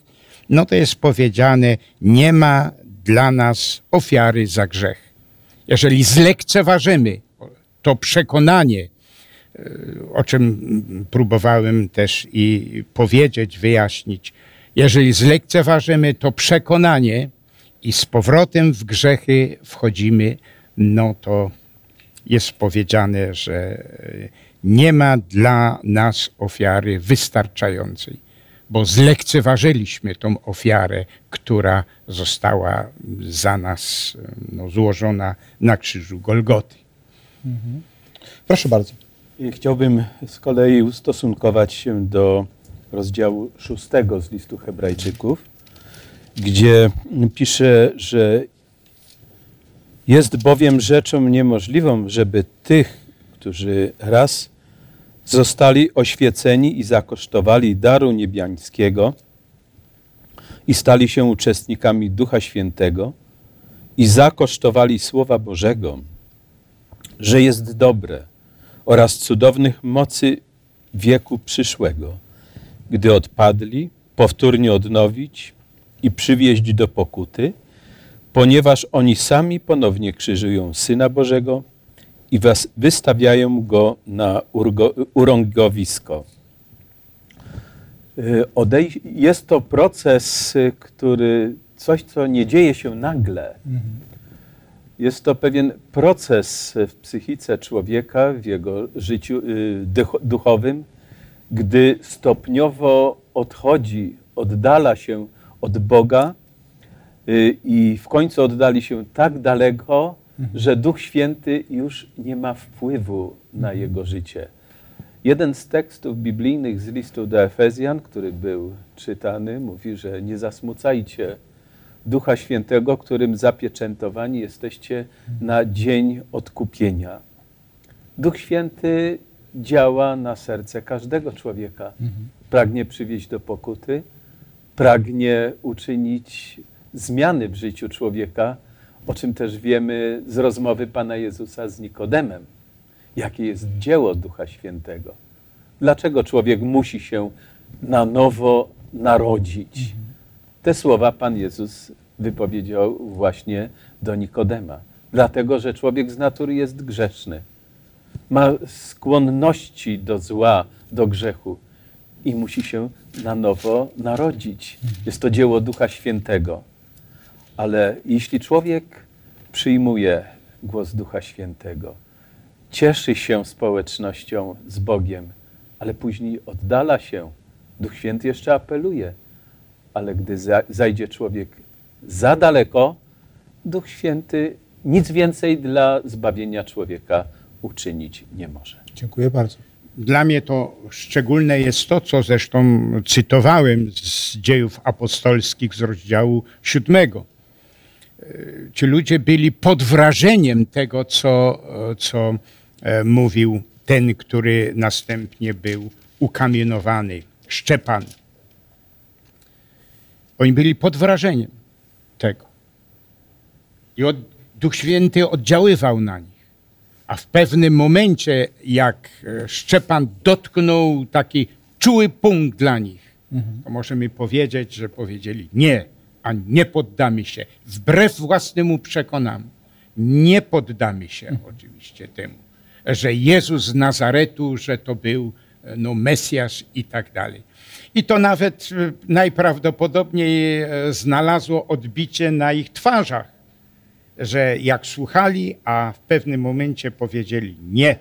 no to jest powiedziane, nie ma dla nas ofiary za grzech. Jeżeli zlekceważymy to przekonanie, e, o czym próbowałem też i powiedzieć, wyjaśnić, jeżeli zlekceważymy to przekonanie i z powrotem w grzechy wchodzimy, no to jest powiedziane, że e, nie ma dla nas ofiary wystarczającej bo zlekceważyliśmy tą ofiarę, która została za nas no, złożona na krzyżu Golgoty. Proszę bardzo. Chciałbym z kolei ustosunkować się do rozdziału szóstego z listu Hebrajczyków, gdzie pisze, że jest bowiem rzeczą niemożliwą, żeby tych, którzy raz zostali oświeceni i zakosztowali daru niebiańskiego i stali się uczestnikami Ducha Świętego i zakosztowali Słowa Bożego, że jest dobre oraz cudownych mocy wieku przyszłego, gdy odpadli, powtórnie odnowić i przywieźć do pokuty, ponieważ oni sami ponownie krzyżują Syna Bożego i wystawiają go na urągowisko. Y, jest to proces, y, który coś, co nie dzieje się nagle. Jest to pewien proces w psychice człowieka, w jego życiu y, duch- duchowym, gdy stopniowo odchodzi, oddala się od Boga y, i w końcu oddali się tak daleko, że Duch Święty już nie ma wpływu na jego życie. Jeden z tekstów biblijnych z listu do Efezjan, który był czytany, mówi, że nie zasmucajcie Ducha Świętego, którym zapieczętowani jesteście na dzień odkupienia. Duch Święty działa na serce każdego człowieka. Pragnie przywieźć do pokuty, pragnie uczynić zmiany w życiu człowieka, o czym też wiemy z rozmowy Pana Jezusa z Nikodemem. Jakie jest dzieło Ducha Świętego? Dlaczego człowiek musi się na nowo narodzić? Te słowa Pan Jezus wypowiedział właśnie do Nikodema. Dlatego, że człowiek z natury jest grzeszny. Ma skłonności do zła, do grzechu i musi się na nowo narodzić. Jest to dzieło Ducha Świętego. Ale jeśli człowiek przyjmuje głos Ducha Świętego, cieszy się społecznością z Bogiem, ale później oddala się, Duch Święty jeszcze apeluje, ale gdy za, zajdzie człowiek za daleko, Duch Święty nic więcej dla zbawienia człowieka uczynić nie może. Dziękuję bardzo. Dla mnie to szczególne jest to, co zresztą cytowałem z dziejów apostolskich z rozdziału siódmego. E, Ci ludzie byli pod wrażeniem tego, co, co e, mówił ten, który następnie był ukamienowany, Szczepan. Oni byli pod wrażeniem tego. I od, Duch Święty oddziaływał na nich. A w pewnym momencie, jak e, Szczepan dotknął taki czuły punkt dla nich, to możemy powiedzieć, że powiedzieli nie, a nie poddamy się. Wbrew własnemu przekonaniu. Nie poddamy się oczywiście temu. że Jezus z Nazaretu, że to był e, no, Mesjasz i tak dalej. I to nawet e, najprawdopodobniej e, znalazło odbicie na ich twarzach, że jak słuchali, a w pewnym momencie powiedzieli nie,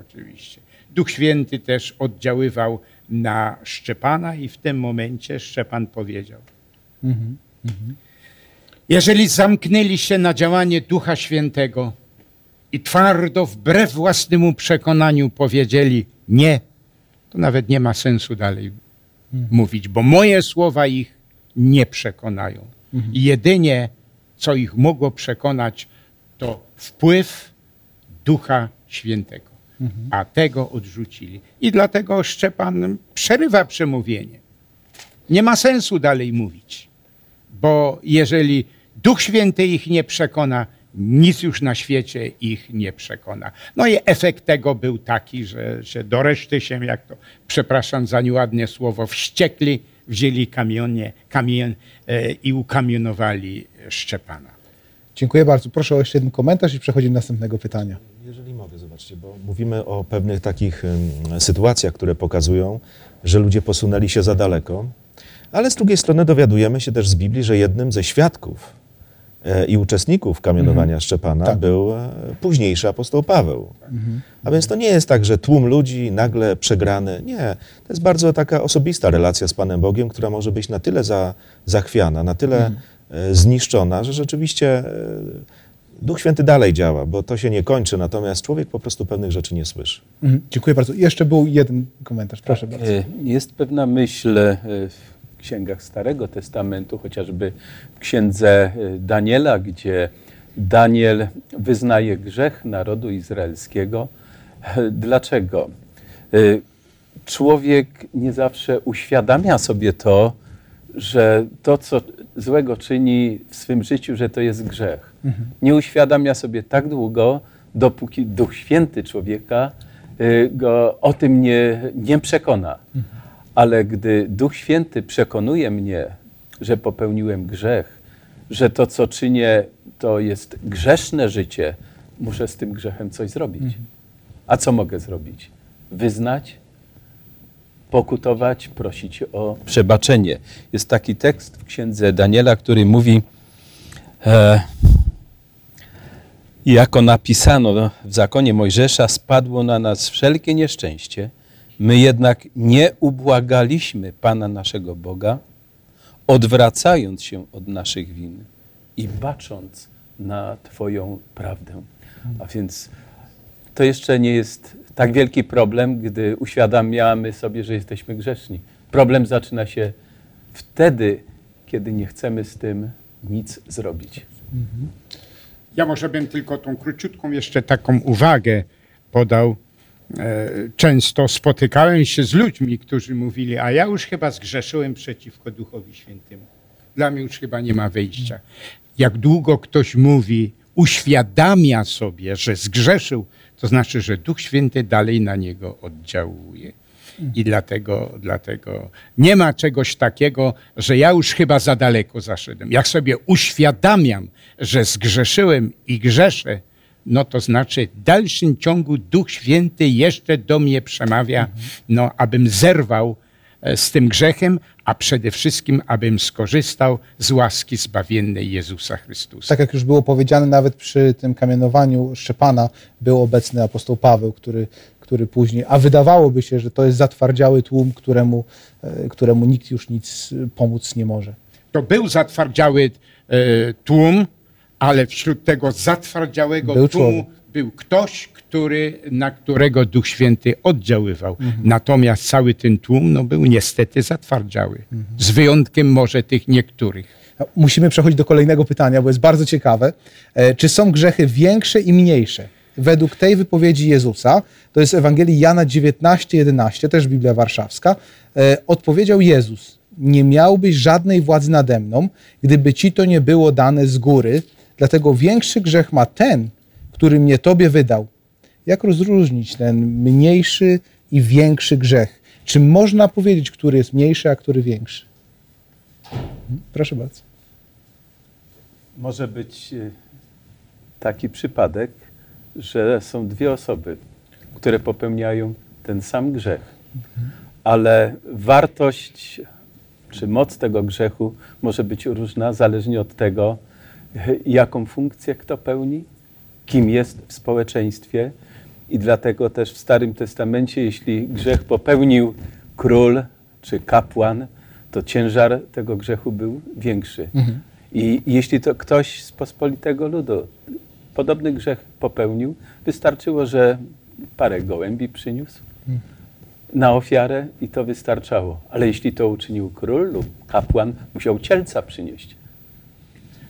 oczywiście. Duch Święty też oddziaływał na Szczepana i w tym momencie Szczepan powiedział, jeżeli zamknęli się na działanie Ducha Świętego i twardo, wbrew własnemu przekonaniu powiedzieli nie, to nawet nie ma sensu dalej mówić, bo moje słowa ich nie przekonają. I jedynie, co ich mogło przekonać, to wpływ Ducha Świętego. A tego odrzucili. I dlatego Szczepan przerywa przemówienie. Nie ma sensu dalej mówić bo jeżeli Duch Święty ich nie przekona, nic już na świecie ich nie przekona. No i efekt tego był taki, że, że do reszty się, jak to, przepraszam za nieładne słowo, wściekli, wzięli kamionie, kamień e, i ukamionowali Szczepana. Dziękuję bardzo. Proszę o jeszcze jeden komentarz i przechodzimy do następnego pytania. Jeżeli mogę, zobaczcie, bo mówimy o pewnych takich em, sytuacjach, które pokazują, że ludzie posunęli się za daleko, ale z drugiej strony dowiadujemy się też z Biblii, że jednym ze świadków e, i uczestników kamionowania Szczepana Tak. był e, późniejszy apostoł Paweł. A więc to nie jest tak, że tłum ludzi nagle przegrany. Nie, to jest bardzo taka osobista relacja z Panem Bogiem, która może być na tyle za, zachwiana, na tyle e, zniszczona, że rzeczywiście Duch Święty dalej działa, bo to się nie kończy, natomiast człowiek po prostu pewnych rzeczy nie słyszy. Mhm. Dziękuję bardzo. Jeszcze był jeden komentarz. Proszę bardzo. Jest pewna myśl w księgach Starego Testamentu, chociażby w księdze e, Daniela, gdzie Daniel wyznaje grzech narodu izraelskiego. Dlaczego? E, Człowiek nie zawsze uświadamia sobie to, że to, co złego czyni w swym życiu, że to jest grzech. Nie uświadamia sobie tak długo, dopóki Duch Święty człowieka y, go o tym nie, nie przekona. Ale gdy Duch Święty przekonuje mnie, że popełniłem grzech, że to, co czynię, to jest grzeszne życie, muszę z tym grzechem coś zrobić. A co mogę zrobić? Wyznać, pokutować, prosić o przebaczenie. Jest taki tekst w księdze Daniela, który mówi, e, jako napisano w zakonie Mojżesza, spadło na nas wszelkie nieszczęście, my jednak nie ubłagaliśmy Pana naszego Boga, odwracając się od naszych win i bacząc na Twoją prawdę. A więc to jeszcze nie jest tak wielki problem, gdy uświadamiamy sobie, że jesteśmy grzeszni. Problem zaczyna się wtedy, kiedy nie chcemy z tym nic zrobić. Ja może bym tylko tą króciutką jeszcze taką uwagę podał. E, Często spotykałem się z ludźmi, którzy mówili, a ja już chyba zgrzeszyłem przeciwko Duchowi Świętemu. Dla mnie już chyba nie ma wyjścia. Jak długo ktoś mówi, uświadamia sobie, że zgrzeszył, to znaczy, że Duch Święty dalej na niego oddziałuje. I dlatego, dlatego nie ma czegoś takiego, że ja już chyba za daleko zaszedłem. Jak sobie uświadamiam, że zgrzeszyłem i grzeszę, no to znaczy w dalszym ciągu Duch Święty jeszcze do mnie przemawia, no abym zerwał e, z tym grzechem, a przede wszystkim abym skorzystał z łaski zbawiennej Jezusa Chrystusa. Tak jak już było powiedziane, nawet przy tym kamienowaniu Szczepana był obecny apostoł Paweł, który, który później, a wydawałoby się, że to jest zatwardziały tłum, któremu, e, któremu nikt już nic pomóc nie może. To był zatwardziały e, tłum, ale wśród tego zatwardziałego Był tłumu człowiek. był ktoś, który, na którego Duch Święty oddziaływał. Natomiast cały ten tłum no, był niestety zatwardziały. Z wyjątkiem może tych niektórych. No, Musimy przechodzić do kolejnego pytania, bo jest bardzo ciekawe. E, Czy są grzechy większe i mniejsze? Według tej wypowiedzi Jezusa, to jest Ewangelii Jana 19:11, też Biblia Warszawska, e, odpowiedział Jezus: Nie miałbyś żadnej władzy nade mną, gdyby ci to nie było dane z góry, dlatego większy grzech ma ten, który mnie tobie wydał. Jak rozróżnić ten mniejszy i większy grzech? Czy można powiedzieć, który jest mniejszy, a który większy? Proszę bardzo. Może być e, taki przypadek, że są dwie osoby które popełniają ten sam grzech. Ale wartość czy moc tego grzechu może być różna, zależnie od tego, jaką funkcję kto pełni, kim jest w społeczeństwie. I dlatego też w Starym Testamencie, jeśli grzech popełnił król czy kapłan, to ciężar tego grzechu był większy. Mhm. I jeśli to ktoś z pospolitego ludu podobny grzech popełnił, wystarczyło, że parę gołębi przyniósł na ofiarę i to wystarczało. Ale jeśli to uczynił król lub kapłan, musiał cielca przynieść.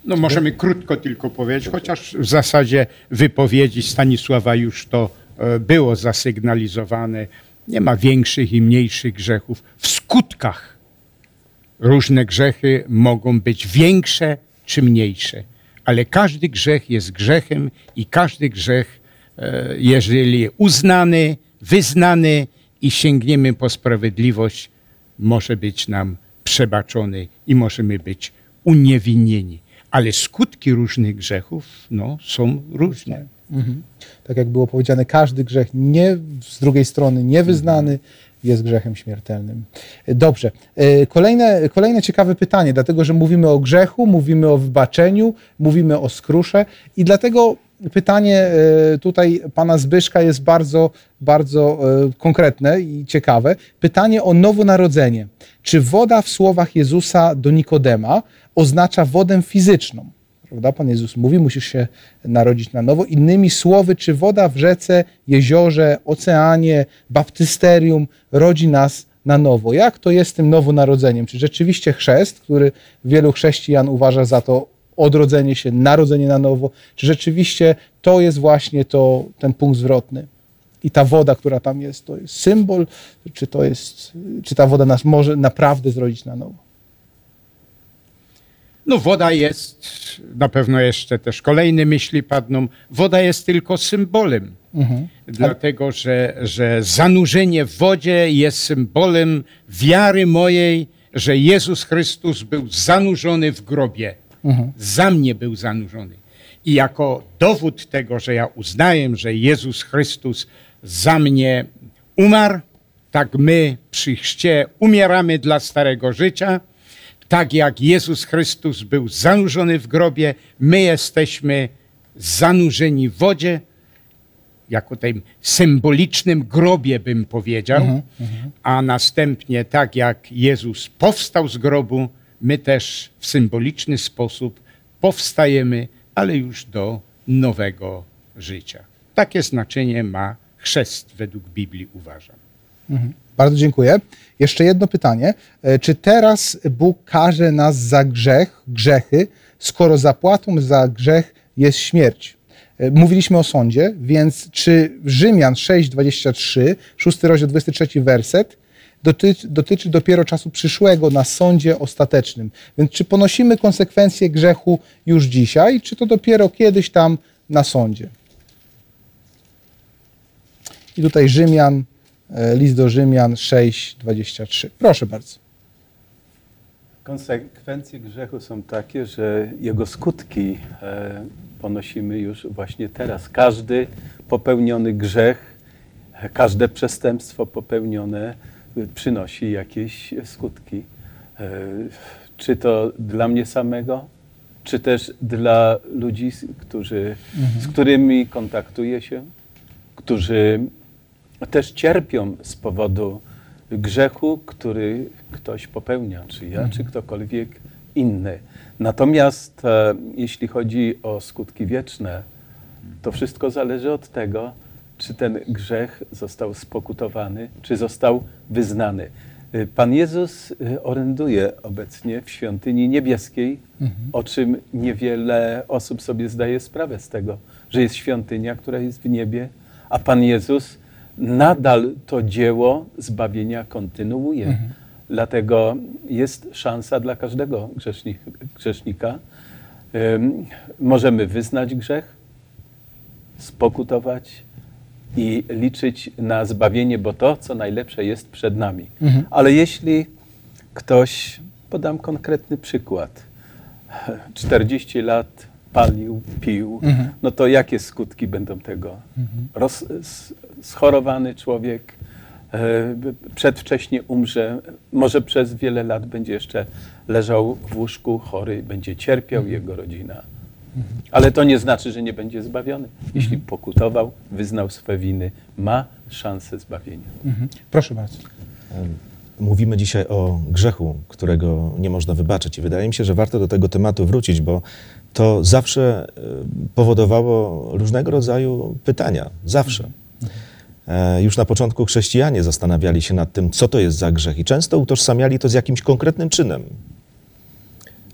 No możemy krótko tylko powiedzieć, chociaż w zasadzie wypowiedzi Stanisława już to e, było zasygnalizowane. Nie ma większych i mniejszych grzechów. W skutkach różne grzechy mogą być większe czy mniejsze, ale każdy grzech jest grzechem i każdy grzech, e, jeżeli uznany, wyznany i sięgniemy po sprawiedliwość, może być nam przebaczony i możemy być uniewinnieni. Ale skutki różnych grzechów no, są różne. Mhm. Tak jak było powiedziane, każdy grzech nie, z drugiej strony niewyznany jest grzechem śmiertelnym. Dobrze. E, Kolejne, kolejne ciekawe pytanie, dlatego że mówimy o grzechu, mówimy o wybaczeniu, mówimy o skrusze i dlatego pytanie e, tutaj pana Zbyszka jest bardzo, bardzo e, konkretne i ciekawe. Pytanie o nowonarodzenie. Czy woda w słowach Jezusa do Nikodema oznacza wodę fizyczną? Prawda? Pan Jezus mówi, musisz się narodzić na nowo. Innymi słowy, czy woda w rzece, jeziorze, oceanie, baptysterium rodzi nas na nowo? Jak to jest z tym nowonarodzeniem? Czy rzeczywiście chrzest, który wielu chrześcijan uważa za to odrodzenie się, narodzenie na nowo, czy rzeczywiście to jest właśnie to, ten punkt zwrotny? I ta woda, która tam jest, to jest symbol, czy to jest, czy ta woda nas może naprawdę zrodzić na nowo? No woda jest, na pewno jeszcze też kolejne myśli padną, woda jest tylko symbolem. Mhm. Dlatego, że, że zanurzenie w wodzie jest symbolem wiary mojej, że Jezus Chrystus był zanurzony w grobie. Mhm. Za mnie był zanurzony. I jako dowód tego, że ja uznaję, że Jezus Chrystus za mnie umarł, tak my przy chrzcie umieramy dla starego życia, tak jak Jezus Chrystus był zanurzony w grobie, my jesteśmy zanurzeni w wodzie, jako tym symbolicznym grobie, bym powiedział, a następnie, tak jak Jezus powstał z grobu, my też w symboliczny sposób powstajemy, ale już do nowego życia. Takie znaczenie ma chrzest według Biblii, uważam. Mhm. Bardzo dziękuję. Jeszcze jedno pytanie. E, Czy teraz Bóg karze nas za grzech, grzechy, skoro zapłatą za grzech jest śmierć? E, Mówiliśmy o sądzie, więc czy Rzymian 6:23, 6 rozdział 23 werset dotyczy, dotyczy dopiero czasu przyszłego na sądzie ostatecznym. Więc czy ponosimy konsekwencje grzechu już dzisiaj, czy to dopiero kiedyś tam na sądzie? I tutaj Rzymian, list do Rzymian 6:23. Proszę bardzo. Konsekwencje grzechu są takie, że jego skutki e, ponosimy już właśnie teraz. Każdy popełniony grzech, e, każde przestępstwo popełnione e, przynosi jakieś skutki. E, czy to dla mnie samego, czy też dla ludzi, którzy, z którymi kontaktuję się, którzy też cierpią z powodu grzechu, który ktoś popełnia, czy ja, czy ktokolwiek inny. Natomiast e, jeśli chodzi o skutki wieczne, to wszystko zależy od tego, czy ten grzech został spokutowany, czy został wyznany. Y, Pan Jezus y, oręduje obecnie w świątyni niebieskiej, o czym niewiele osób sobie zdaje sprawę z tego, że jest świątynia, która jest w niebie, a Pan Jezus nadal to dzieło zbawienia kontynuuje. Dlatego jest szansa dla każdego grzesznik, grzesznika. Ym, możemy wyznać grzech, spokutować i liczyć na zbawienie, bo to, co najlepsze, jest przed nami. Ale jeśli ktoś, podam konkretny przykład, 40 lat palił, pił, Mhm. no to jakie skutki będą tego? Roz, s- schorowany człowiek e, przedwcześnie umrze, może przez wiele lat będzie jeszcze leżał w łóżku chory, będzie cierpiał jego rodzina. Ale to nie znaczy, że nie będzie zbawiony. Jeśli pokutował, wyznał swe winy, ma szansę zbawienia. Mhm. Proszę bardzo. Mówimy dzisiaj o grzechu, którego nie można wybaczyć. I wydaje mi się, że warto do tego tematu wrócić, bo to zawsze e, powodowało różnego rodzaju pytania. Zawsze. E, Już na początku chrześcijanie zastanawiali się nad tym, co to jest za grzech, i często utożsamiali to z jakimś konkretnym czynem.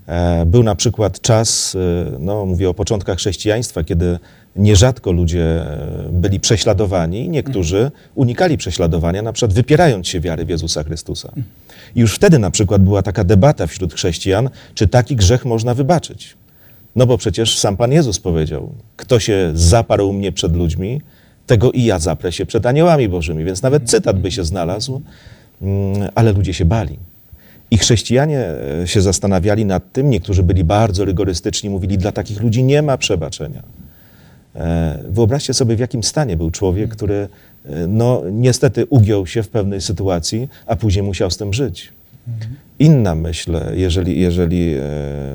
E, Był na przykład czas, e, no mówię o początkach chrześcijaństwa, kiedy nierzadko ludzie e, byli prześladowani niektórzy unikali prześladowania, na przykład wypierając się wiary w Jezusa Chrystusa. I już wtedy na przykład była taka debata wśród chrześcijan, czy taki grzech można wybaczyć. No bo przecież sam Pan Jezus powiedział, kto się zaparł mnie przed ludźmi, tego i ja zaprę się przed aniołami bożymi. Więc nawet cytat by się znalazł, mm, ale ludzie się bali. I chrześcijanie e, się zastanawiali nad tym, niektórzy byli bardzo rygorystyczni, mówili, dla takich ludzi nie ma przebaczenia. E, Wyobraźcie sobie, w jakim stanie był człowiek, który e, no, niestety ugiął się w pewnej sytuacji, a później musiał z tym żyć. Inna myśl, jeżeli, jeżeli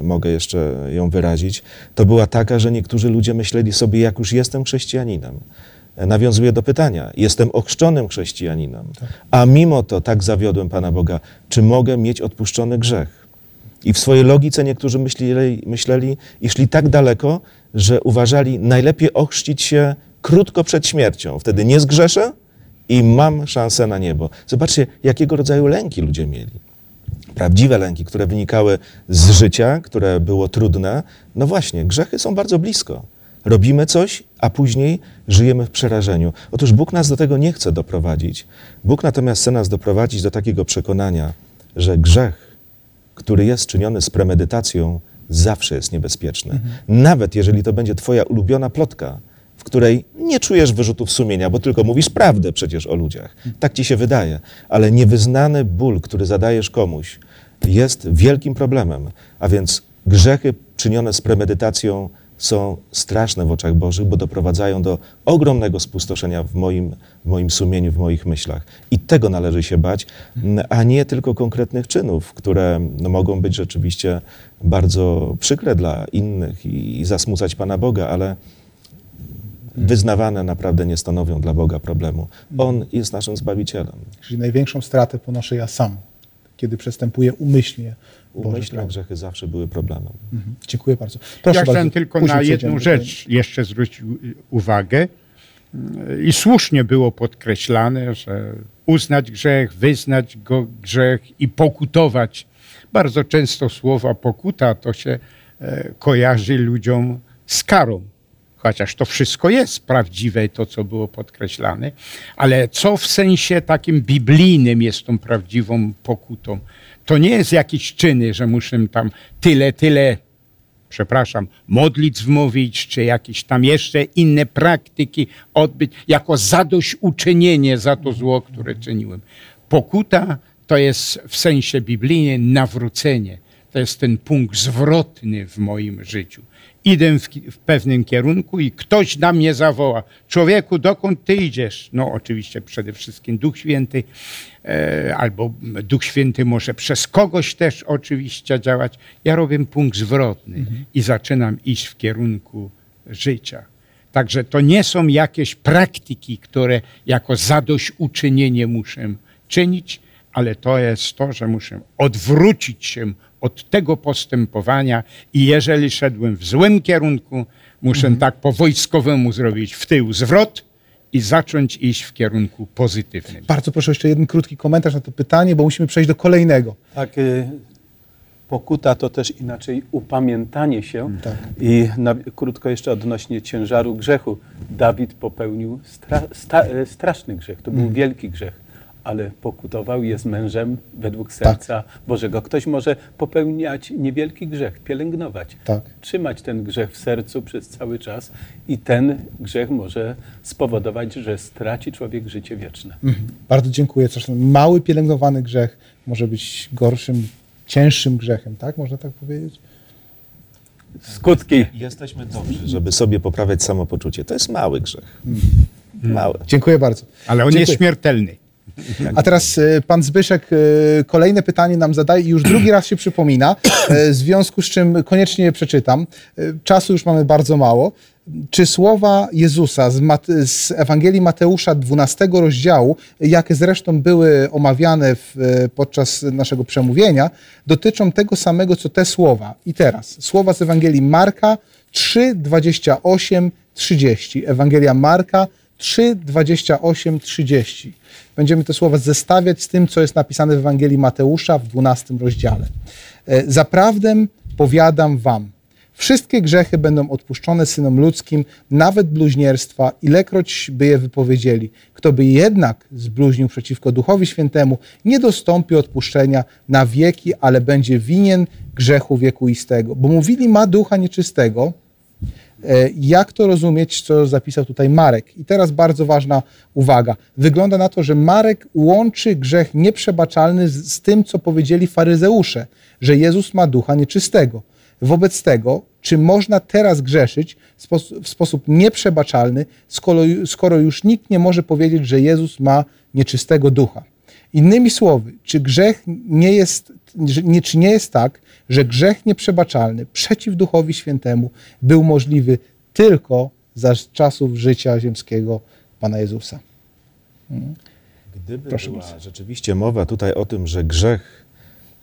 mogę jeszcze ją wyrazić, to była taka, że niektórzy ludzie myśleli sobie, jak już jestem chrześcijaninem, e, nawiązuję do pytania, jestem ochrzczonym chrześcijaninem, a mimo to tak zawiodłem Pana Boga, czy mogę mieć odpuszczony grzech? I w swojej logice niektórzy myśleli, myśleli i szli tak daleko, że uważali, najlepiej ochrzcić się krótko przed śmiercią. Wtedy nie zgrzeszę i mam szansę na niebo. Zobaczcie, jakiego rodzaju lęki ludzie mieli. Prawdziwe lęki, które wynikały z życia, które było trudne. No właśnie, grzechy są bardzo blisko. Robimy coś, a później żyjemy w przerażeniu. Otóż Bóg nas do tego nie chce doprowadzić. Bóg natomiast chce nas doprowadzić do takiego przekonania, że grzech który jest czyniony z premedytacją, zawsze jest niebezpieczny. Nawet jeżeli to będzie Twoja ulubiona plotka, w której nie czujesz wyrzutów sumienia, bo tylko mówisz prawdę przecież o ludziach. Tak ci się wydaje. Ale niewyznany ból, który zadajesz komuś, jest wielkim problemem. A więc grzechy czynione z premedytacją są straszne w oczach Bożych, bo doprowadzają do ogromnego spustoszenia w moim, w moim sumieniu, w moich myślach. I tego należy się bać, a nie tylko konkretnych czynów, które mogą być rzeczywiście bardzo przykre dla innych i, zasmucać Pana Boga, ale wyznawane naprawdę nie stanowią dla Boga problemu. On jest naszym Zbawicielem. Czyli największą stratę ponoszę ja sam, kiedy przestępuję umyślnie Umyślne prawo. grzechy zawsze były problemem. Mhm. Dziękuję bardzo. Proszę ja bardzo. chciałem tylko na jedną rzecz jeszcze zwrócić u- uwagę. I słusznie było podkreślane, że uznać grzech, wyznać go grzech i pokutować. Bardzo często słowa pokuta to się e, kojarzy ludziom z karą. Chociaż to wszystko jest prawdziwe, to co było podkreślane, ale co w sensie takim biblijnym jest tą prawdziwą pokutą? To nie jest jakieś czyny, że muszę tam tyle, tyle przepraszam, modlitw mówić, czy jakieś tam jeszcze inne praktyki odbyć, jako zadośćuczynienie za to zło, które czyniłem. Pokuta to jest w sensie biblijnym nawrócenie. To jest ten punkt zwrotny w moim życiu. Idę w, w pewnym kierunku i ktoś na mnie zawoła. Człowieku, dokąd ty idziesz? No oczywiście przede wszystkim Duch Święty, e, albo Duch Święty może przez kogoś też oczywiście działać. Ja robię punkt zwrotny i zaczynam iść w kierunku życia. Także to nie są jakieś praktyki, które jako zadośćuczynienie muszę czynić, ale to jest to, że muszę odwrócić się od tego postępowania i jeżeli szedłem w złym kierunku, muszę tak po wojskowemu zrobić w tył zwrot i zacząć iść w kierunku pozytywnym. Bardzo proszę jeszcze jeden krótki komentarz na to pytanie, bo musimy przejść do kolejnego. Tak, y, pokuta to też inaczej upamiętanie się. Tak. I na, krótko jeszcze odnośnie ciężaru grzechu. Dawid popełnił stra, sta, e, straszny grzech, to był wielki grzech, ale pokutował, jest mężem według serca Bożego. Ktoś może popełniać niewielki grzech, pielęgnować, Tak. trzymać ten grzech w sercu przez cały czas i ten grzech może spowodować, że straci człowiek życie wieczne. Mhm. Bardzo dziękuję. Zresztą mały pielęgnowany grzech może być gorszym, cięższym grzechem, tak? Można tak powiedzieć? skutki. Jesteśmy dobrzy, żeby sobie poprawiać samopoczucie. To jest mały grzech. Mały. Dziękuję bardzo. Ale on Dziękuję. jest śmiertelny. A teraz e, pan Zbyszek e, kolejne pytanie nam zadaje i już drugi raz się przypomina, e, w związku z czym koniecznie je przeczytam. Czasu już mamy bardzo mało. Czy słowa Jezusa z, Mate- z Ewangelii Mateusza 12 rozdziału, jakie zresztą były omawiane w, podczas naszego przemówienia, dotyczą tego samego, co te słowa? I teraz, słowa z Ewangelii Marka 3, 28, 30. Ewangelia Marka 3, 28, 30. Będziemy te słowa zestawiać z tym, co jest napisane w Ewangelii Mateusza w 12 rozdziale. E, Zaprawdę powiadam wam, wszystkie grzechy będą odpuszczone synom ludzkim, nawet bluźnierstwa, ilekroć by je wypowiedzieli. Kto by jednak zbluźnił przeciwko Duchowi Świętemu, nie dostąpi odpuszczenia na wieki, ale będzie winien grzechu wiekuistego. Bo mówili ma ducha nieczystego, Jak to rozumieć, co zapisał tutaj Marek? I teraz bardzo ważna uwaga. Wygląda na to, że Marek łączy grzech nieprzebaczalny z, z tym, co powiedzieli faryzeusze, że Jezus ma ducha nieczystego. Wobec tego, czy można teraz grzeszyć w spos- w sposób nieprzebaczalny, skoro, już nikt nie może powiedzieć, że Jezus ma nieczystego ducha? Innymi słowy, czy grzech nie jest, nie, czy nie jest tak, że grzech nieprzebaczalny przeciw Duchowi Świętemu był możliwy tylko za czasów życia ziemskiego Pana Jezusa? Gdyby Proszę była bardzo. rzeczywiście mowa tutaj o tym, że grzech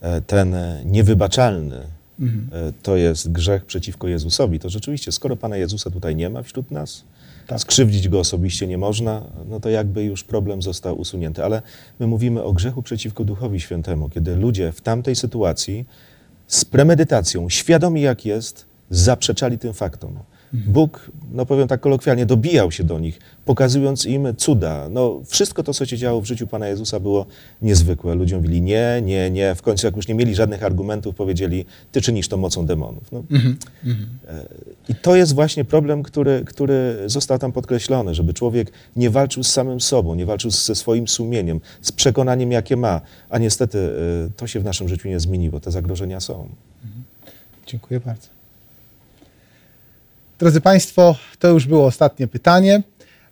e, ten e, niewybaczalny Mhm. e, to jest grzech przeciwko Jezusowi, to rzeczywiście, skoro Pana Jezusa tutaj nie ma wśród nas, Tak. skrzywdzić Go osobiście nie można, no to jakby już problem został usunięty. Ale my mówimy o grzechu przeciwko Duchowi Świętemu, kiedy ludzie w tamtej sytuacji z premedytacją, świadomi jak jest, zaprzeczali tym faktom. Bóg, no powiem tak kolokwialnie, dobijał się do nich, pokazując im cuda. No, wszystko to, co się działo w życiu Pana Jezusa, było niezwykłe. Ludzie mówili nie, nie, nie. W końcu, jak już nie mieli żadnych argumentów, powiedzieli, ty czynisz to mocą demonów. No, e, I to jest właśnie problem, który, który został tam podkreślony, żeby człowiek nie walczył z samym sobą, nie walczył ze swoim sumieniem, z przekonaniem, jakie ma. A niestety e, to się w naszym życiu nie zmieniło. Te zagrożenia są. Dziękuję bardzo. Drodzy Państwo, to już było ostatnie pytanie.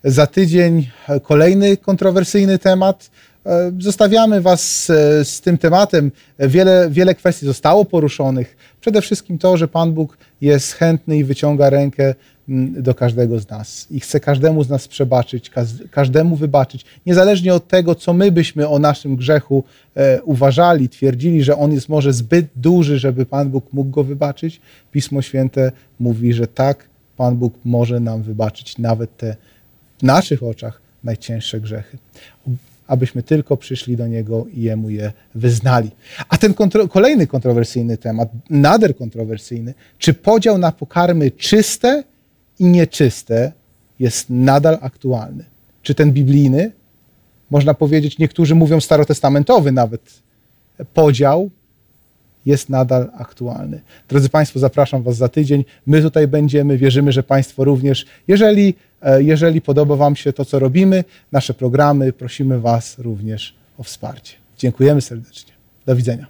Za tydzień kolejny kontrowersyjny temat. E, Zostawiamy Was e, z tym tematem. Wiele, wiele kwestii zostało poruszonych. Przede wszystkim to, że Pan Bóg jest chętny i wyciąga rękę mm, do każdego z nas i chce każdemu z nas przebaczyć, każdemu wybaczyć, niezależnie od tego, co my byśmy o naszym grzechu e, uważali, twierdzili, że on jest może zbyt duży, żeby Pan Bóg mógł go wybaczyć. Pismo Święte mówi, że tak, Pan Bóg może nam wybaczyć nawet te w naszych oczach najcięższe grzechy. Abyśmy tylko przyszli do Niego i Jemu je wyznali. A ten kontro kolejny kontrowersyjny temat, nader kontrowersyjny, czy podział na pokarmy czyste i nieczyste jest nadal aktualny? Czy ten biblijny, można powiedzieć, niektórzy mówią starotestamentowy nawet, podział jest nadal aktualny. Drodzy Państwo, zapraszam Was za tydzień. My tutaj będziemy, wierzymy, że Państwo również. Jeżeli, e, jeżeli podoba Wam się to, co robimy, nasze programy, prosimy Was również o wsparcie. Dziękujemy serdecznie. Do widzenia.